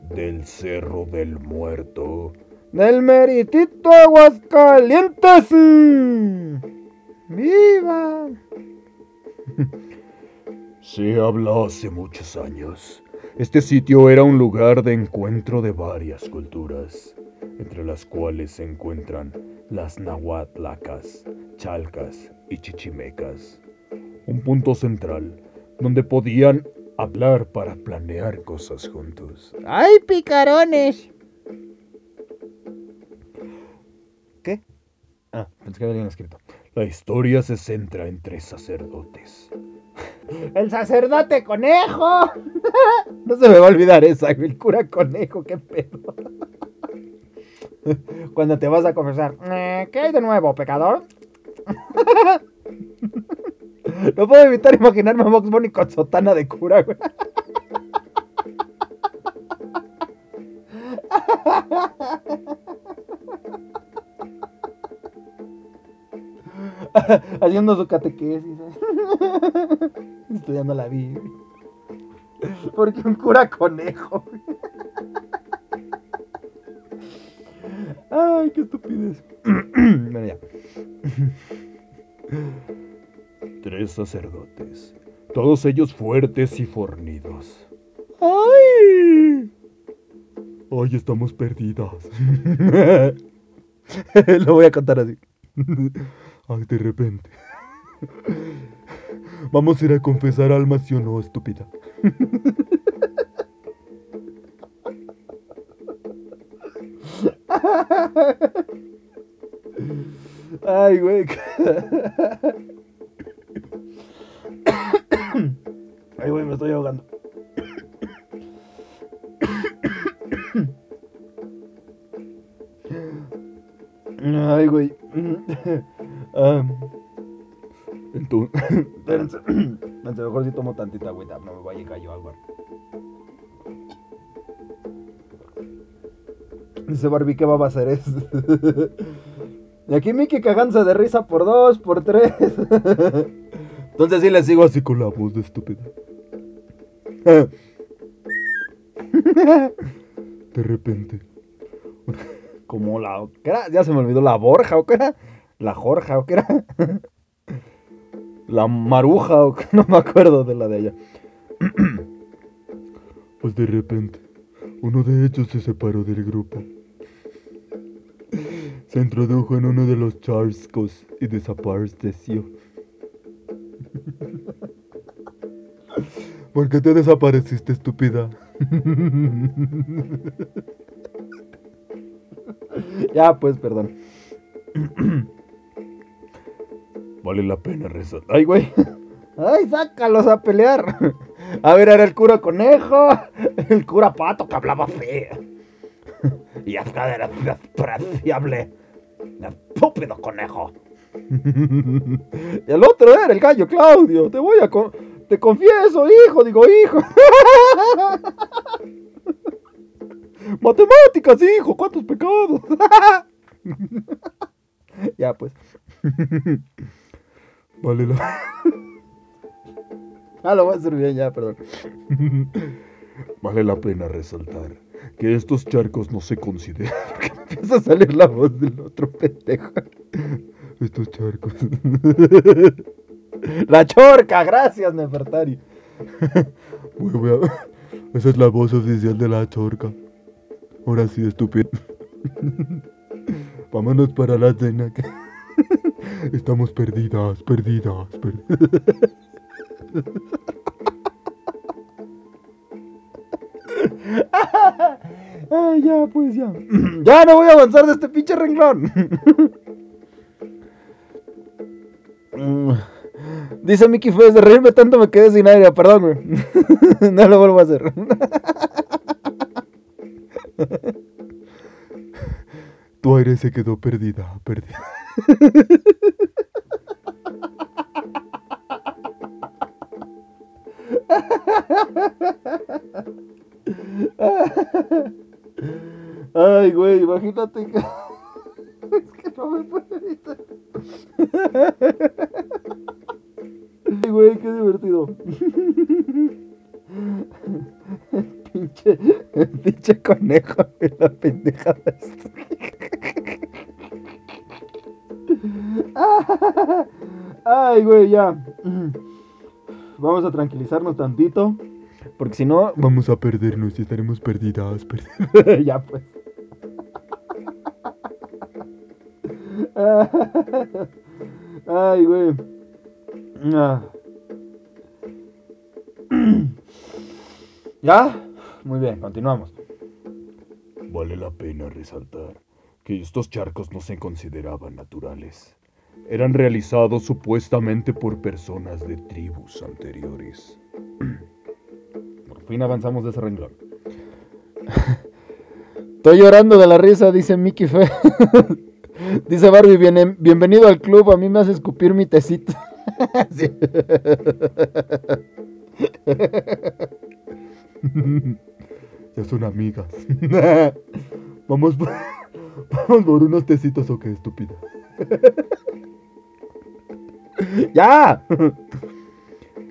del Cerro del Muerto. Del meritito Aguascalientes. ¡Viva! Se habla hace muchos años. Este sitio era un lugar de encuentro de varias culturas, entre las cuales se encuentran las nahuatlacas, chalcas y chichimecas. Un punto central donde podían hablar para planear cosas juntos. ¡Ay, picarones! ¿Qué? Ah, pensé que habían escrito. La historia se centra en tres sacerdotes. ¡El sacerdote conejo! No se me va a olvidar esa, el cura conejo, qué pedo. Cuando te vas a confesar. Eh, ¿Qué hay de nuevo, pecador? No puedo evitar imaginarme a Box Bunny con sotana de cura, güey. Haciendo su catequesis. ¿eh? Estudiando la Biblia. Porque un cura conejo. güey. Ay, qué estupidez. bueno, ya. Tres sacerdotes, todos ellos fuertes y fornidos. ¡Ay! Hoy estamos perdidas. Lo voy a contar así. Ay, de repente. Vamos a ir a confesar almas, ¿sí o no, estúpida? Ay, güey. Ay, güey, me estoy ahogando. Ay, güey. Ah, Entonces, mejor si tomo tantita agüita. No me vaya a caer algo. Dice Barbie, ¿qué va a hacer eso? Y aquí Mickey cagándose de risa por dos, por tres. Entonces sí le sigo así con la voz de estúpido. de repente, Como la... ¿Qué era? Ya se me olvidó la Borja, ¿o qué era? La Jorja, ¿o qué era? La Maruja, o qué? no me acuerdo de la de ella. pues de repente, uno de ellos se separó del grupo. Se introdujo en uno de los charcos y desapareció. ¿Por qué te desapareciste, estúpida? Ya, pues, perdón. Vale la pena rezar. Ay, güey. Ay, sácalos a pelear. A ver, era el cura conejo, el cura pato que hablaba feo. Y hasta era despreciable. Estúpido conejo. Y el otro era el gallo Claudio. Te voy a. con- te confieso, hijo, digo, hijo. Matemáticas, hijo, ¿cuántos pecados? ya, pues. Vale la, Ah, lo voy a hacer bien, ya, perdón. vale la pena resaltar que estos charcos no se consideran. Empieza a salir la voz del otro pendejo. Estos charcos. La chorca, gracias, Nefertari. Esa es la voz oficial de la chorca. Ahora sí, estúpido. Vámonos para la cena. Estamos perdidas, perdidas, perdidas. Ay, ya, pues ya. ya no voy a avanzar de este pinche renglón. Dice Mickey Fez, de reírme tanto me quedé sin aire, perdón, güey. no lo vuelvo a hacer. Tu aire se quedó perdida, perdida. Ay, güey, imagínate que... es que no me puedo evitar. Ay, güey, qué divertido. Pinche, pinche conejo de la pendejada esta. Ay, güey, ya. Vamos a tranquilizarnos tantito. Porque si no, Vamos a perdernos y estaremos perdidas, perdidas. ya pues. Ay, güey. Ah. ¿Ya? Muy bien, continuamos. Vale la pena resaltar que estos charcos no se consideraban naturales. Eran realizados supuestamente por personas de tribus anteriores. Fin avanzamos de ese renglón. Estoy llorando de la risa, dice Mickey Fe. dice Barbie, "Bien- bienvenido al club, a mí me hace escupir mi tecito. Sí. Ya son amigas. Vamos por, vamos por unos tecitos o qué estúpida. ¡Ya!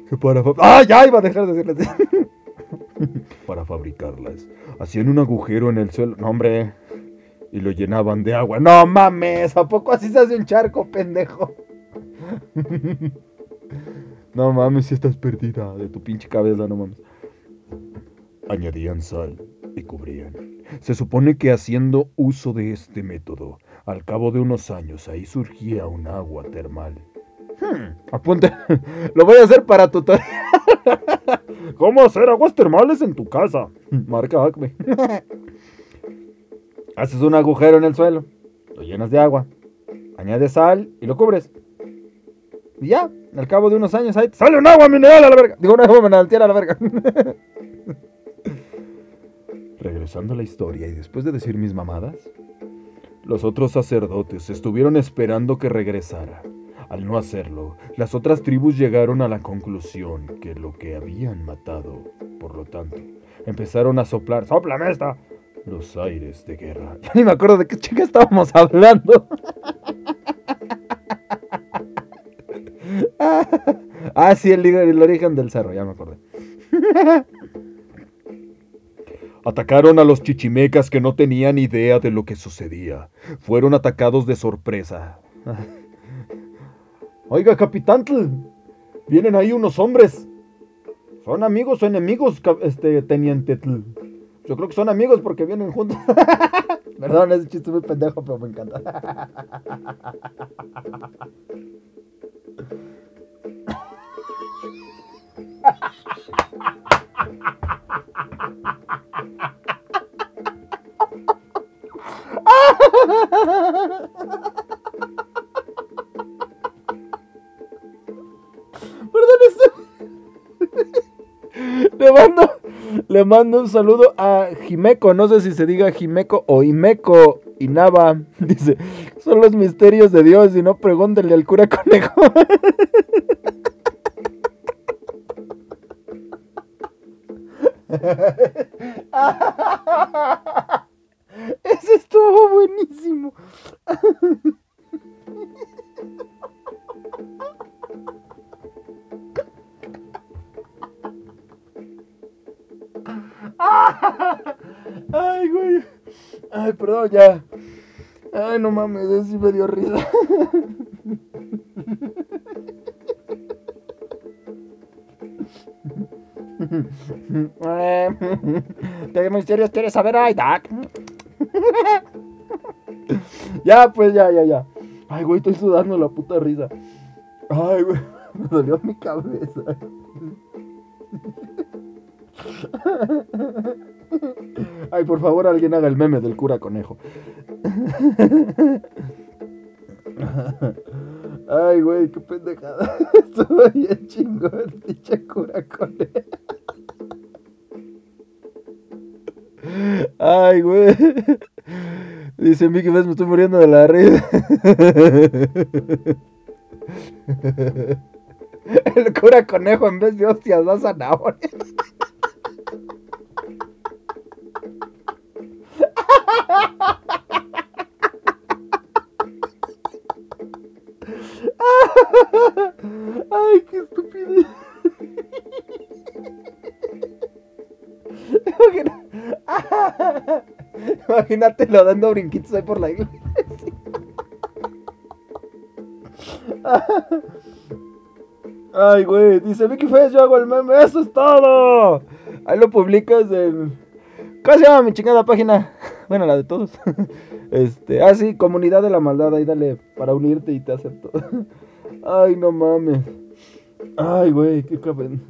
Que para, ¡Ah, ya iba a dejar de decirles! Para fabricarlas, hacían un agujero en el suelo. No, hombre. Y lo llenaban de agua. No, mames, ¿a poco así se hace un charco, pendejo? no mames, si estás perdida. De tu pinche cabeza, no mames. Añadían sal y cubrían. Se supone que haciendo uso de este método, al cabo de unos años ahí surgía un agua termal. Apunte. Lo voy a hacer para tutorial. ¿Cómo hacer aguas termales en tu casa? Marca Acme. Haces un agujero en el suelo, lo llenas de agua, añades sal y lo cubres. Y ya, al cabo de unos años ahí sale un agua mineral a la verga. Digo, un agua mineral a la verga. Regresando a la historia y después de decir mis mamadas, los otros sacerdotes estuvieron esperando que regresara. Al no hacerlo, las otras tribus llegaron a la conclusión que lo que habían matado, por lo tanto, empezaron a soplar, ¡soplame esta! los aires de guerra. Ya ni me acuerdo de qué chica estábamos hablando. ah, sí, el, el origen del cerro, ya me acordé. Atacaron a los chichimecas que no tenían idea de lo que sucedía. Fueron atacados de sorpresa. Oiga, capitán, vienen ahí unos hombres. ¿Son amigos o enemigos, este teniente? Tl? Yo creo que son amigos porque vienen juntos. Perdón, ese chiste muy pendejo, pero me encanta. Perdón, estoy... Le mando un saludo a Jimeco. No sé si se diga Jimeco o Imeco. Y Nava dice: Son los misterios de Dios. Y no pregúntenle al cura conejo. Ese estuvo buenísimo. Ya. Ay, no mames, eso sí me dio risa. ¿Qué misterios quieres saber, ay, Doc? ya, pues, ya, ya, ya. Ay, güey, estoy sudando la puta risa. Ay, güey, me dolió mi cabeza. Ay, por favor, alguien haga el meme del cura conejo. Ay, güey, qué pendejada. Estuvo bien chingón, pinche cura conejo. Ay, güey. Dice Mickey ves, me estoy muriendo de la risa. El cura conejo en vez de hostias da zanahorias. Ay, qué estúpido. Imagínate lo dando brinquitos ahí por la iglesia. Ay, güey, dice Vicky Fez, yo hago el meme, eso es todo. Ahí lo publicas en... ¿Cómo se llama mi chingada página? Bueno, la de todos. Este, ah, sí, comunidad de la maldad, ahí dale para unirte y te acepto. Ay, no mames. Ay, güey, qué cabrón.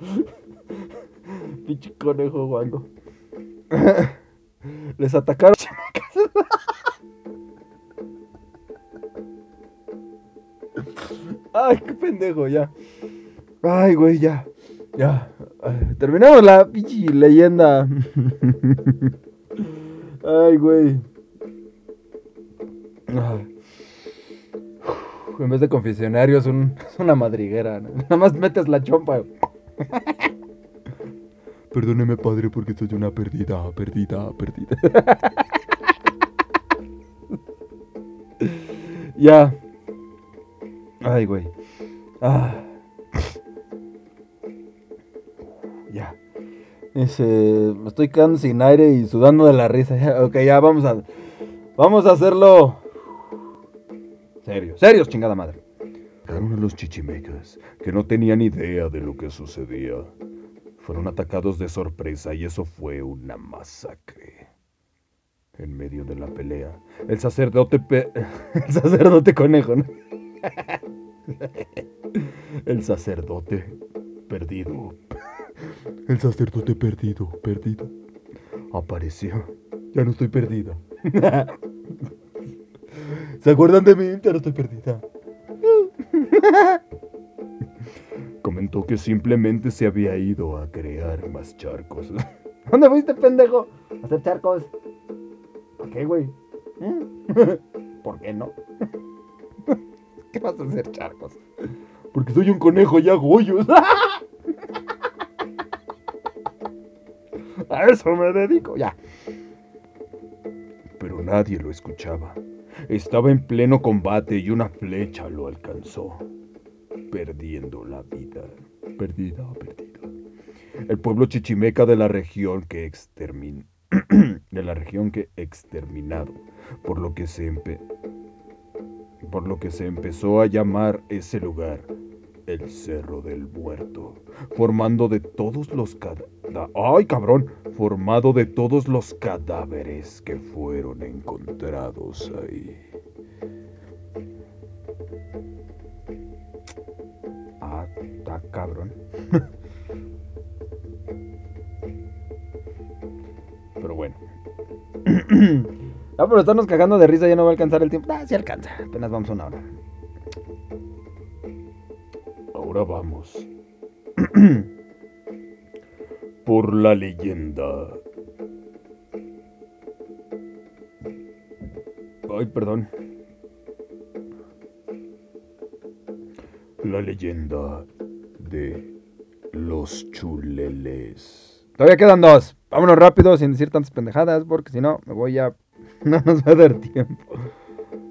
Pinche conejo guango. Les atacaron. Ay, qué pendejo, ya. Ay, güey, ya. Ya. Terminamos la pinche leyenda. Ay, güey. En vez de confesionario es, un- es una madriguera. ¿no? Nada más metes la chompa. Perdóneme, padre, porque soy una perdida, perdida, perdida. Ya. Ay, güey. Ah. Ese, me estoy quedando sin aire y sudando de la risa. Ok, ya vamos a. Vamos a hacerlo. Serio, serios, chingada madre. Atacaron a los chichimecas, que no tenían idea de lo que sucedía. Fueron atacados de sorpresa y eso fue una masacre. En medio de la pelea, el sacerdote pe- El sacerdote conejo, ¿no? el sacerdote perdido. El sacerdote perdido, perdido. Apareció. Ya no estoy perdida. ¿Se acuerdan de mí? Ya no estoy perdida. Comentó que simplemente se había ido a crear más charcos. ¿Dónde fuiste, pendejo? A hacer charcos. ¿Por qué, güey? ¿Eh? ¿Por qué no? ¿Qué vas a hacer charcos? Porque soy un conejo y hago hoyos. A eso me dedico, ya. Pero nadie lo escuchaba. Estaba en pleno combate y una flecha lo alcanzó, perdiendo la vida. Perdida, perdida. El pueblo chichimeca de la región que extermin... de la región que exterminado, por lo que se por lo que se empezó a llamar ese lugar el Cerro del Muerto, formando de todos los. ¡Ay, cabrón! Formado de todos los cadáveres que fueron encontrados ahí. Ah, está cabrón. Pero bueno, Ah, pero estarnos cagando de risa ya no va a alcanzar el tiempo. Ah, sí alcanza. Apenas vamos a una hora. Ahora vamos. por la leyenda. Ay, perdón. La leyenda de los chuleles. Todavía quedan dos. Vámonos rápido sin decir tantas pendejadas porque si no me voy a... No nos va a dar tiempo.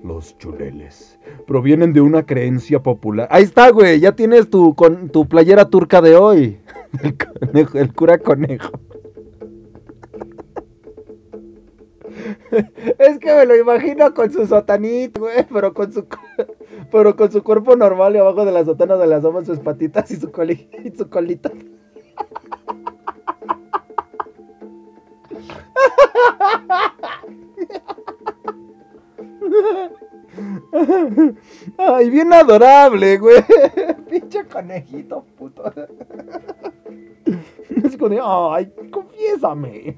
Los chuleles provienen de una creencia popular. Ahí está, güey. Ya tienes tu, con, tu playera turca de hoy. El, cura conejo. Es que me lo imagino con su sotanito, güey, pero con su pero con su cuerpo normal y abajo de la sotana se le asoman sus patitas y su, coli, y su colita. Ay, bien adorable, güey. Pinche conejito, puto. Así como de, ay, confiésame.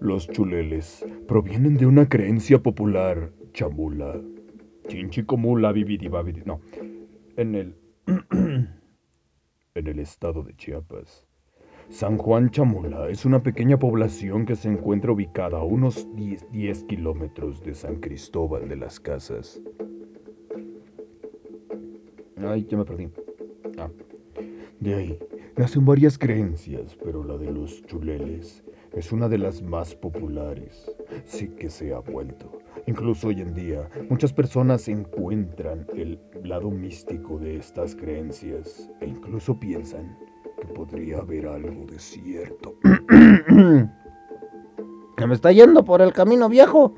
Los chuleles provienen de una creencia popular chamula. Chinchicomula, bibidi, No. En el. en el estado de Chiapas. San Juan Chamula es una pequeña población que se encuentra ubicada a unos 10, 10 kilómetros de San Cristóbal de las Casas. Ay, ya me perdí. Ah. De ahí nacen varias creencias, pero la de los chuleles es una de las más populares. Sí que se ha vuelto. Incluso hoy en día, muchas personas encuentran el lado místico de estas creencias e incluso piensan que podría haber algo de cierto. me está yendo por el camino viejo.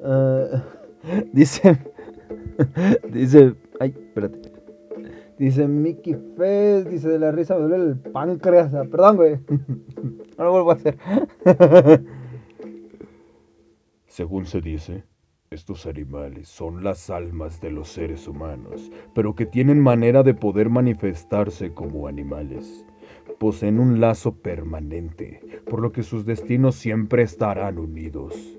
Uh, dice, dice, ay, espérate. Dice Mickey Fest, dice de la risa me duele el páncreas. Perdón, güey. No lo vuelvo a hacer. Según se dice, estos animales son las almas de los seres humanos, pero que tienen manera de poder manifestarse como animales. Poseen un lazo permanente, por lo que sus destinos siempre estarán unidos.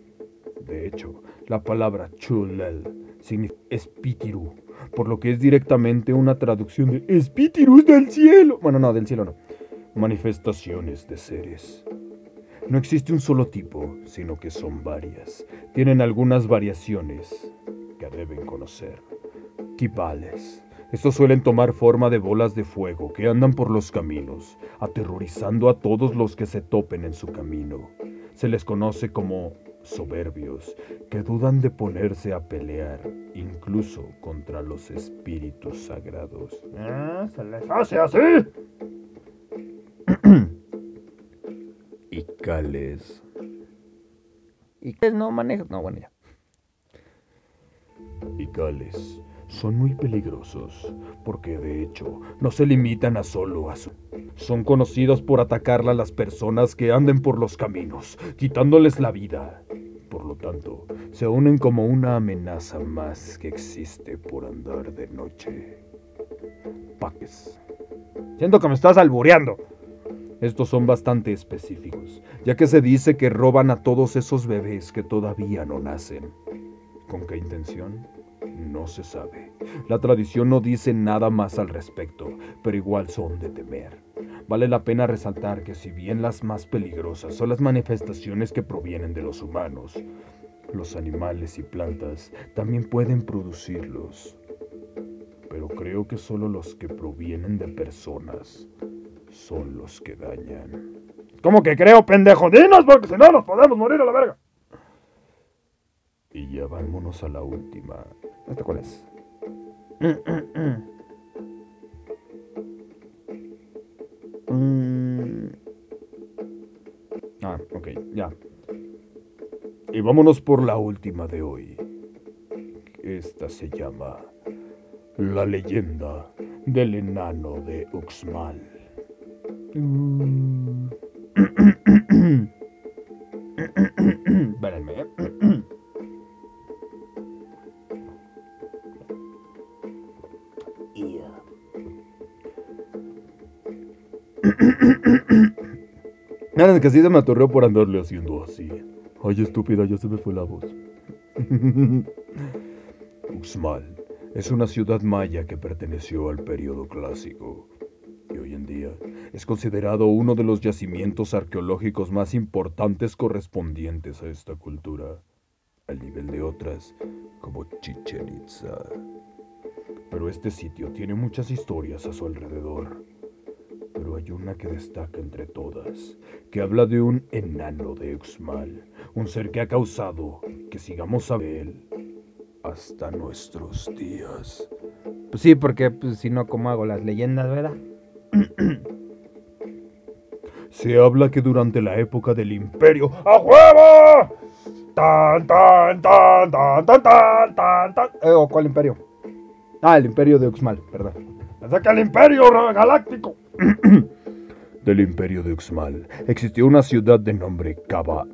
De hecho, la palabra chulel significa espíritu, por lo que es directamente una traducción de espíritus del cielo. Bueno, no, del cielo no. Manifestaciones de seres. No existe un solo tipo, sino que son varias. Tienen algunas variaciones que deben conocer. Kibales. Estos suelen tomar forma de bolas de fuego que andan por los caminos, aterrorizando a todos los que se topen en su camino. Se les conoce como soberbios, que dudan de ponerse a pelear, incluso contra los espíritus sagrados. ¿Eh? ¿Se les hace así? y Cales. ¿Y no maneja? No, bueno, ya. Y Cales son muy peligrosos, porque de hecho no se limitan a solo a su... Son conocidos por atacarle a las personas que anden por los caminos, quitándoles la vida. Por lo tanto, se unen como una amenaza más que existe por andar de noche. Paques. Siento que me estás albureando. Estos son bastante específicos, ya que se dice que roban a todos esos bebés que todavía no nacen. ¿Con qué intención? No se sabe. La tradición no dice nada más al respecto, pero igual son de temer. Vale la pena resaltar que si bien las más peligrosas son las manifestaciones que provienen de los humanos, los animales y plantas también pueden producirlos. Pero creo que solo los que provienen de personas son los que dañan. ¿Cómo que creo, pendejo? Dinos, porque si no nos podemos morir a la verga. Y ya vámonos a la última. ¿Esta cuál es? Mm. Ah, ok, ya. Y vámonos por la última de hoy. Esta se llama La leyenda del enano de Uxmal. Espérenme. ¿eh? Nada, que así se me atorreó por andarle haciendo así. Ay, estúpida, ya se me fue la voz. Uxmal es una ciudad maya que perteneció al periodo clásico es considerado uno de los yacimientos arqueológicos más importantes correspondientes a esta cultura, al nivel de otras como Chichen Itza. Pero este sitio tiene muchas historias a su alrededor. Pero hay una que destaca entre todas, que habla de un enano de Uxmal, un ser que ha causado que sigamos a él hasta nuestros días. Pues sí, porque pues, si no, ¿cómo hago las leyendas, verdad? Se habla que durante la época del imperio... ¡A huevo! ¡Tan, tan, tan, tan, tan, tan, tan, tan! Eh, ¿O cuál imperio? Ah, el imperio de Uxmal, perdón. Que el imperio galáctico... del imperio de Uxmal existió una ciudad de nombre Kaba.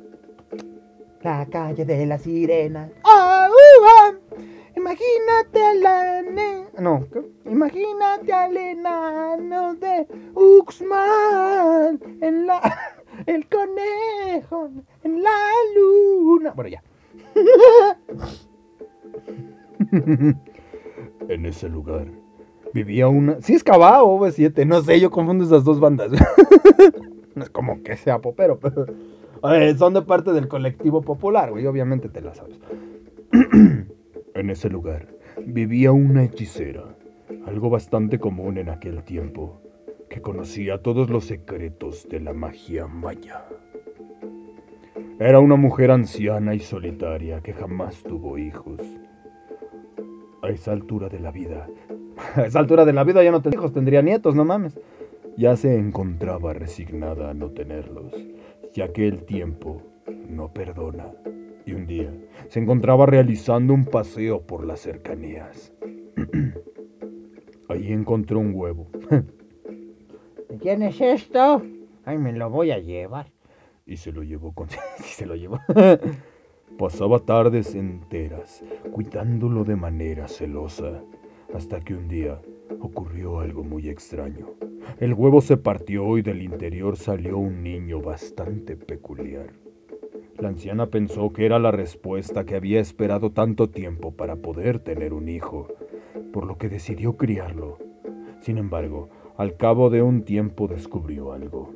La calle de la sirena. ¡Ah, uh, ah! Imagínate a la ne... No, ¿qué? Imagínate al enano de Uxmal en la... El conejo en la luna. Bueno, ya. En ese lugar Vivía una... Sí es Cabá o V7, no sé, yo confundo esas dos bandas. no es como que sea popero, pero... Eh, son de parte del colectivo popular, güey, obviamente te la sabes. En ese lugar vivía una hechicera, algo bastante común en aquel tiempo, que conocía todos los secretos de la magia maya. Era una mujer anciana y solitaria que jamás tuvo hijos. A esa altura de la vida, A esa altura de la vida ya no tendría hijos, tendría nietos, no mames. ya se encontraba resignada a no tenerlos, ya que el tiempo no perdona. Y un día se encontraba realizando un paseo por las cercanías. Allí encontró un huevo ¿De quién es esto? Ay, me lo voy a llevar. y se lo llevó con... se lo llevó. Pasaba tardes enteras cuidándolo de manera celosa, hasta que un día ocurrió algo muy extraño. El huevo se partió y del interior salió un niño bastante peculiar. La anciana pensó que era la respuesta que había esperado tanto tiempo para poder tener un hijo, por lo que decidió criarlo. Sin embargo, al cabo de un tiempo descubrió algo.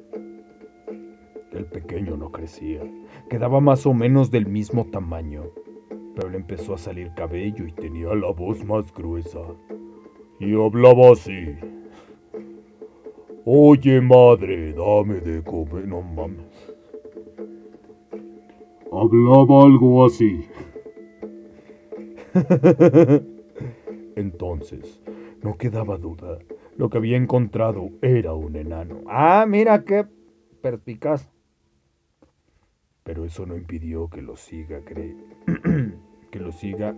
El pequeño no crecía, quedaba más o menos del mismo tamaño, pero le empezó a salir cabello y tenía la voz más gruesa. Y hablaba así. Oye madre, dame de comer, no mames. Hablaba algo así. Entonces, no quedaba duda. Lo que había encontrado era un enano. Ah, mira qué perspicaz. Pero eso no impidió que lo siga cre... que lo siga...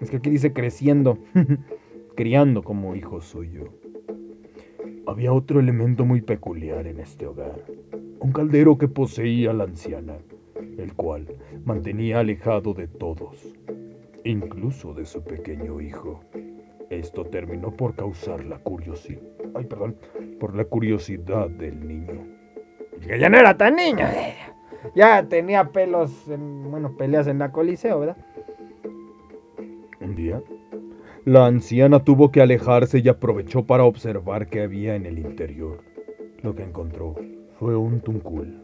Es que aquí dice creciendo, criando como hijo suyo. Había otro elemento muy peculiar en este hogar. Un caldero que poseía la anciana, el cual mantenía alejado de todos, incluso de su pequeño hijo. Esto terminó por causar la curiosidad. Ay, perdón, por la curiosidad del niño. Que ya no era tan niño. Ya tenía pelos, en, bueno, peleas en la coliseo, ¿verdad? Un día, la anciana tuvo que alejarse y aprovechó para observar qué había en el interior. Lo que encontró fue un tuncul,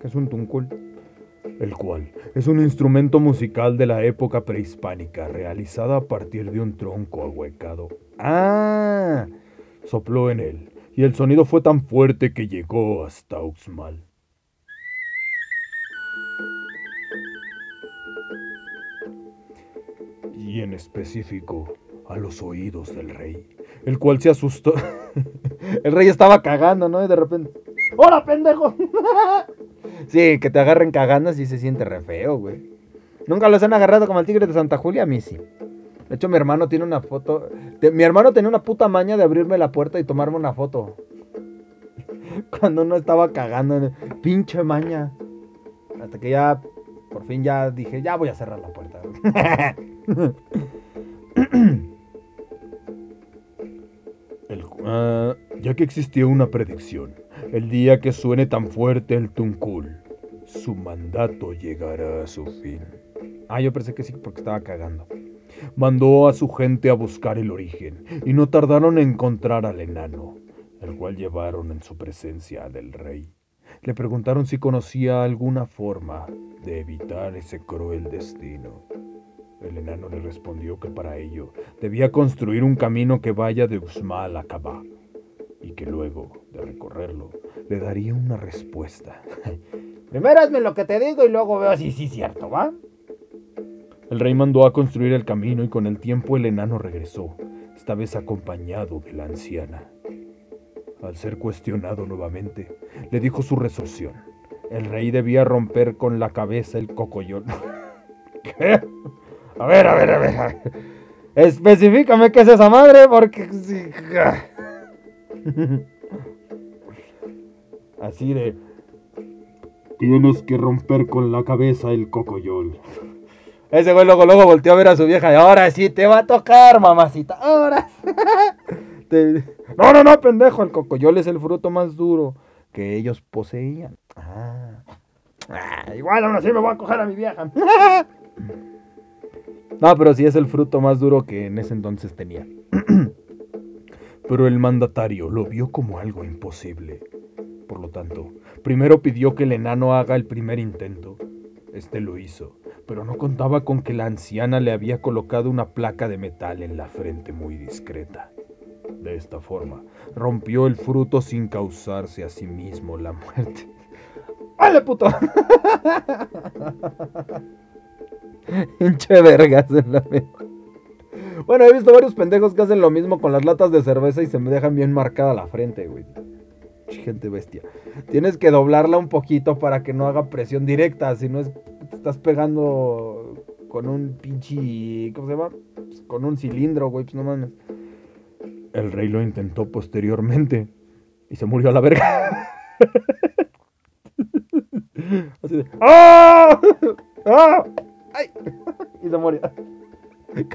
Que es un tuncul. el cual es un instrumento musical de la época prehispánica realizada a partir de un tronco ahuecado. Ah, Sopló en él y el sonido fue tan fuerte que llegó hasta Uxmal. Y en específico a los oídos del rey, el cual se asustó. el rey estaba cagando, ¿no? Y de repente, ¡Hola, pendejo! sí, que te agarren cagando sí se siente re feo, güey. Nunca los han agarrado como el tigre de Santa Julia, a mí sí. De hecho, mi hermano tiene una foto. mi hermano tenía una puta maña de abrirme la puerta y tomarme una foto. Cuando uno estaba cagando. Pinche maña. Hasta que ya, por fin ya dije, ya voy a cerrar la puerta. El ah, ya que existió una predicción, el día que suene tan fuerte el tuncul, su mandato llegara a su fin. Ah, yo pensé que sí, porque estaba cagando. Mandó a su gente a buscar el origen, y no tardaron en encontrar al enano, el cual llevaron en su presencia del rey. Le preguntaron si conocía alguna forma de evitar ese cruel destino. El enano le respondió que para ello debía construir un camino que vaya de Uxmal a Kabá, y que luego de recorrerlo le daría una respuesta. Primero hazme lo que te digo y luego veo si sí es cierto, ¿va? El rey mandó a construir el camino y con el tiempo el enano regresó, esta vez acompañado de la anciana. Al ser cuestionado nuevamente, le dijo su resolución. El rey debía romper con la cabeza el cocollón. ¿Qué? A ver, a ver, a ver. a ver. Específicame qué es esa madre, porque... Así de... Tienes que romper con la cabeza el cocoyol. Ese güey luego, luego volteó a ver a su vieja y ahora sí te va a tocar, mamacita. Ahora. Te- No, no, no, pendejo. El cocoyol es el fruto más duro que ellos poseían. Ah. Ah, igual aún así me voy a coger a mi vieja. No, pero sí es el fruto más duro que en ese entonces tenía. Pero el mandatario lo vio como algo imposible. Por lo tanto, primero pidió que el enano haga el primer intento. Este lo hizo, pero no contaba con que la anciana le había colocado una placa de metal en la frente muy discreta. De esta forma, rompió el fruto sin causarse a sí mismo la muerte. ¡Vale, puto! Hinche vergas en la mente. Bueno, he visto varios pendejos que hacen lo mismo con las latas de cerveza y se me dejan bien marcada la frente, güey. Gente bestia. Tienes que doblarla un poquito para que no haga presión directa. Si no es. Te estás pegando con un pinche. ¿Cómo se llama? Pues con un cilindro, güey. Pues no mames. El rey lo intentó posteriormente y se murió a la verga. Así de. ¡Ah! ¡Ah! ¡Ay! Y se murió.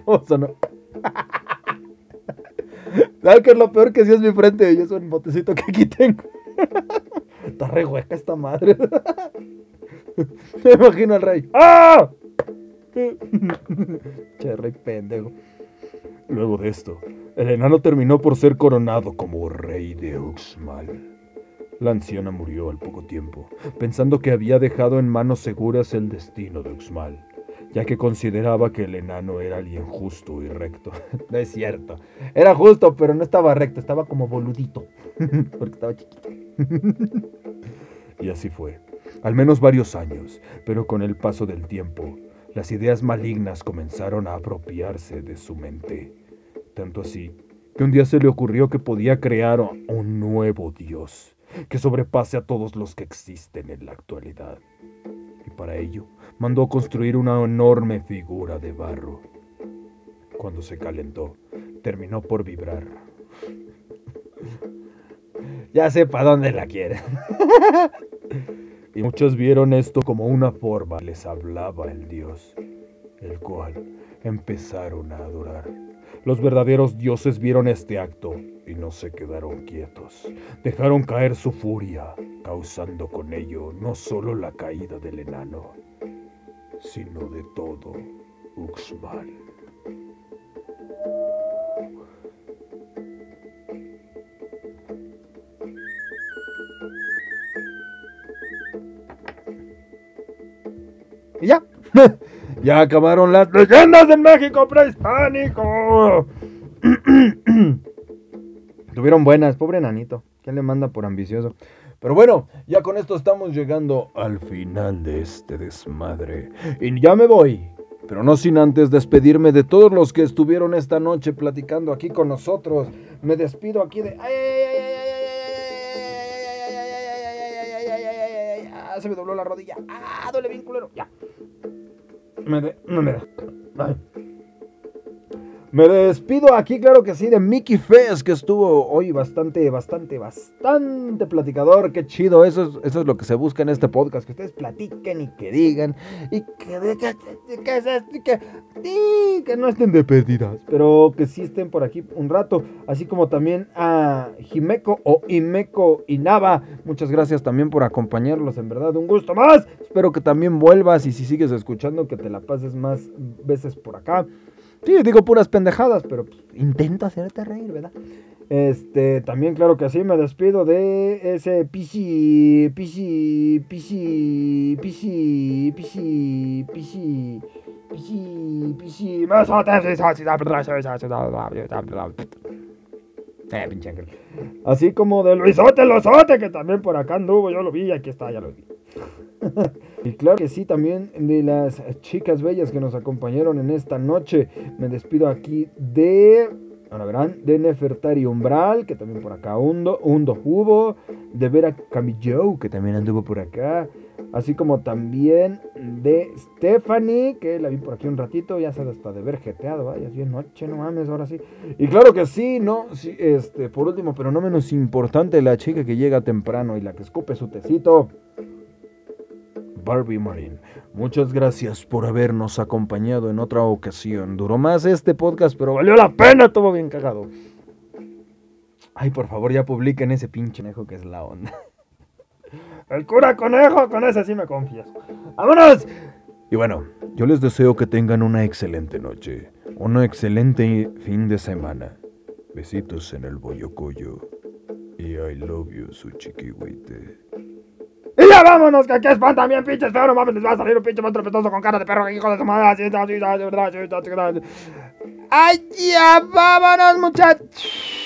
¿Cómo sonó? ¿Sabes qué es lo peor que sí es mi frente? Y es un botecito que aquí tengo. Está re hueca esta madre. Me imagino al rey. ¡Ah! Che, rey pendejo. Luego de esto, el enano terminó por ser coronado como rey de Uxmal. La anciana murió al poco tiempo, pensando que había dejado en manos seguras el destino de Uxmal, ya que consideraba que el enano era alguien justo y recto. No es cierto. Era justo, pero no estaba recto. Estaba como boludito. Porque estaba chiquito. Y así fue, al menos varios años, pero con el paso del tiempo, las ideas malignas comenzaron a apropiarse de su mente. Tanto así, que un día se le ocurrió que podía crear un nuevo Dios, que sobrepase a todos los que existen en la actualidad. Y para ello, mandó construir una enorme figura de barro. Cuando se calentó, terminó por vibrar. Ya sé para dónde la quiere. Y muchos vieron esto como una forma les hablaba el Dios, el cual empezaron a adorar. Los verdaderos dioses vieron este acto y no se quedaron quietos. Dejaron caer su furia, causando con ello no solo la caída del enano, sino de todo Uxmal. Y ya. ya acabaron las leyendas del México prehispánico. Tuvieron buenas, pobre nanito. ¿Quién le manda por ambicioso? Pero bueno, ya con esto estamos llegando Al final de este desmadre, y ya me voy. Pero no sin antes despedirme de todos los que estuvieron esta noche platicando aquí con nosotros. Me despido aquí de. ¡Ay, ay, ay, ay, ¡Ah, se me dobló la rodilla! ¡Ah, duele bien culero! Ya. Me me, me da. Ay. Me despido aquí, claro que sí, de Mickey Fest, que estuvo hoy bastante, bastante, bastante platicador. Qué chido, eso es, eso es lo que se busca en este podcast, que ustedes platiquen y que digan, y que, que, que, que, que no estén de perdidas, pero que sí estén por aquí un rato, así como también a Jimeco o Imeco Inaba. Muchas gracias también por acompañarlos, en verdad, un gusto más. Espero que también vuelvas y si sigues escuchando, que te la pases más veces por acá. Sí, digo puras pendejadas, pero pues, intento hacerte reír, ¿verdad? Este, también claro que así me despido de ese pichi, pichi, pichi, pichi, pichi, pichi, pichi, pichi, eh, pinche ángel. Así como de Luisote Losote, que también por acá anduvo, yo lo vi, aquí está, ya lo vi. y claro que sí, también de las chicas bellas que nos acompañaron en esta noche. Me despido aquí de. Ahora verán, de Nefertari Umbral, que también por acá hundo, hundo hubo. De Vera Camillo, que también anduvo por acá. Así como también de Stephanie, que la vi por aquí un ratito, ya se hasta de ver jeteado, vaya, es bien noche, no mames, ahora sí. Y claro que sí, ¿no? Este, por último, pero no menos importante, la chica que llega temprano y la que escupe su tecito. Barbie Marine. Muchas gracias por habernos acompañado en otra ocasión. Duró más este podcast, pero valió la pena, estuvo bien cagado. Ay, por favor, ya publiquen ese pinche conejo que es la onda. El cura conejo, con ese sí me confieso. ¡Vámonos! Y bueno, yo les deseo que tengan una excelente noche, un excelente fin de semana. Besitos en el boyocoyo. Y I love you, su chiquihuite. Y ya vámonos, que aquí espantan también pinches feo, no mames, les va a salir un pinche monstruo petoso con cara de perro, que hijo de su madre, así, así, así, así, así, así, así. ¡Ay, ya vámonos, muchachos!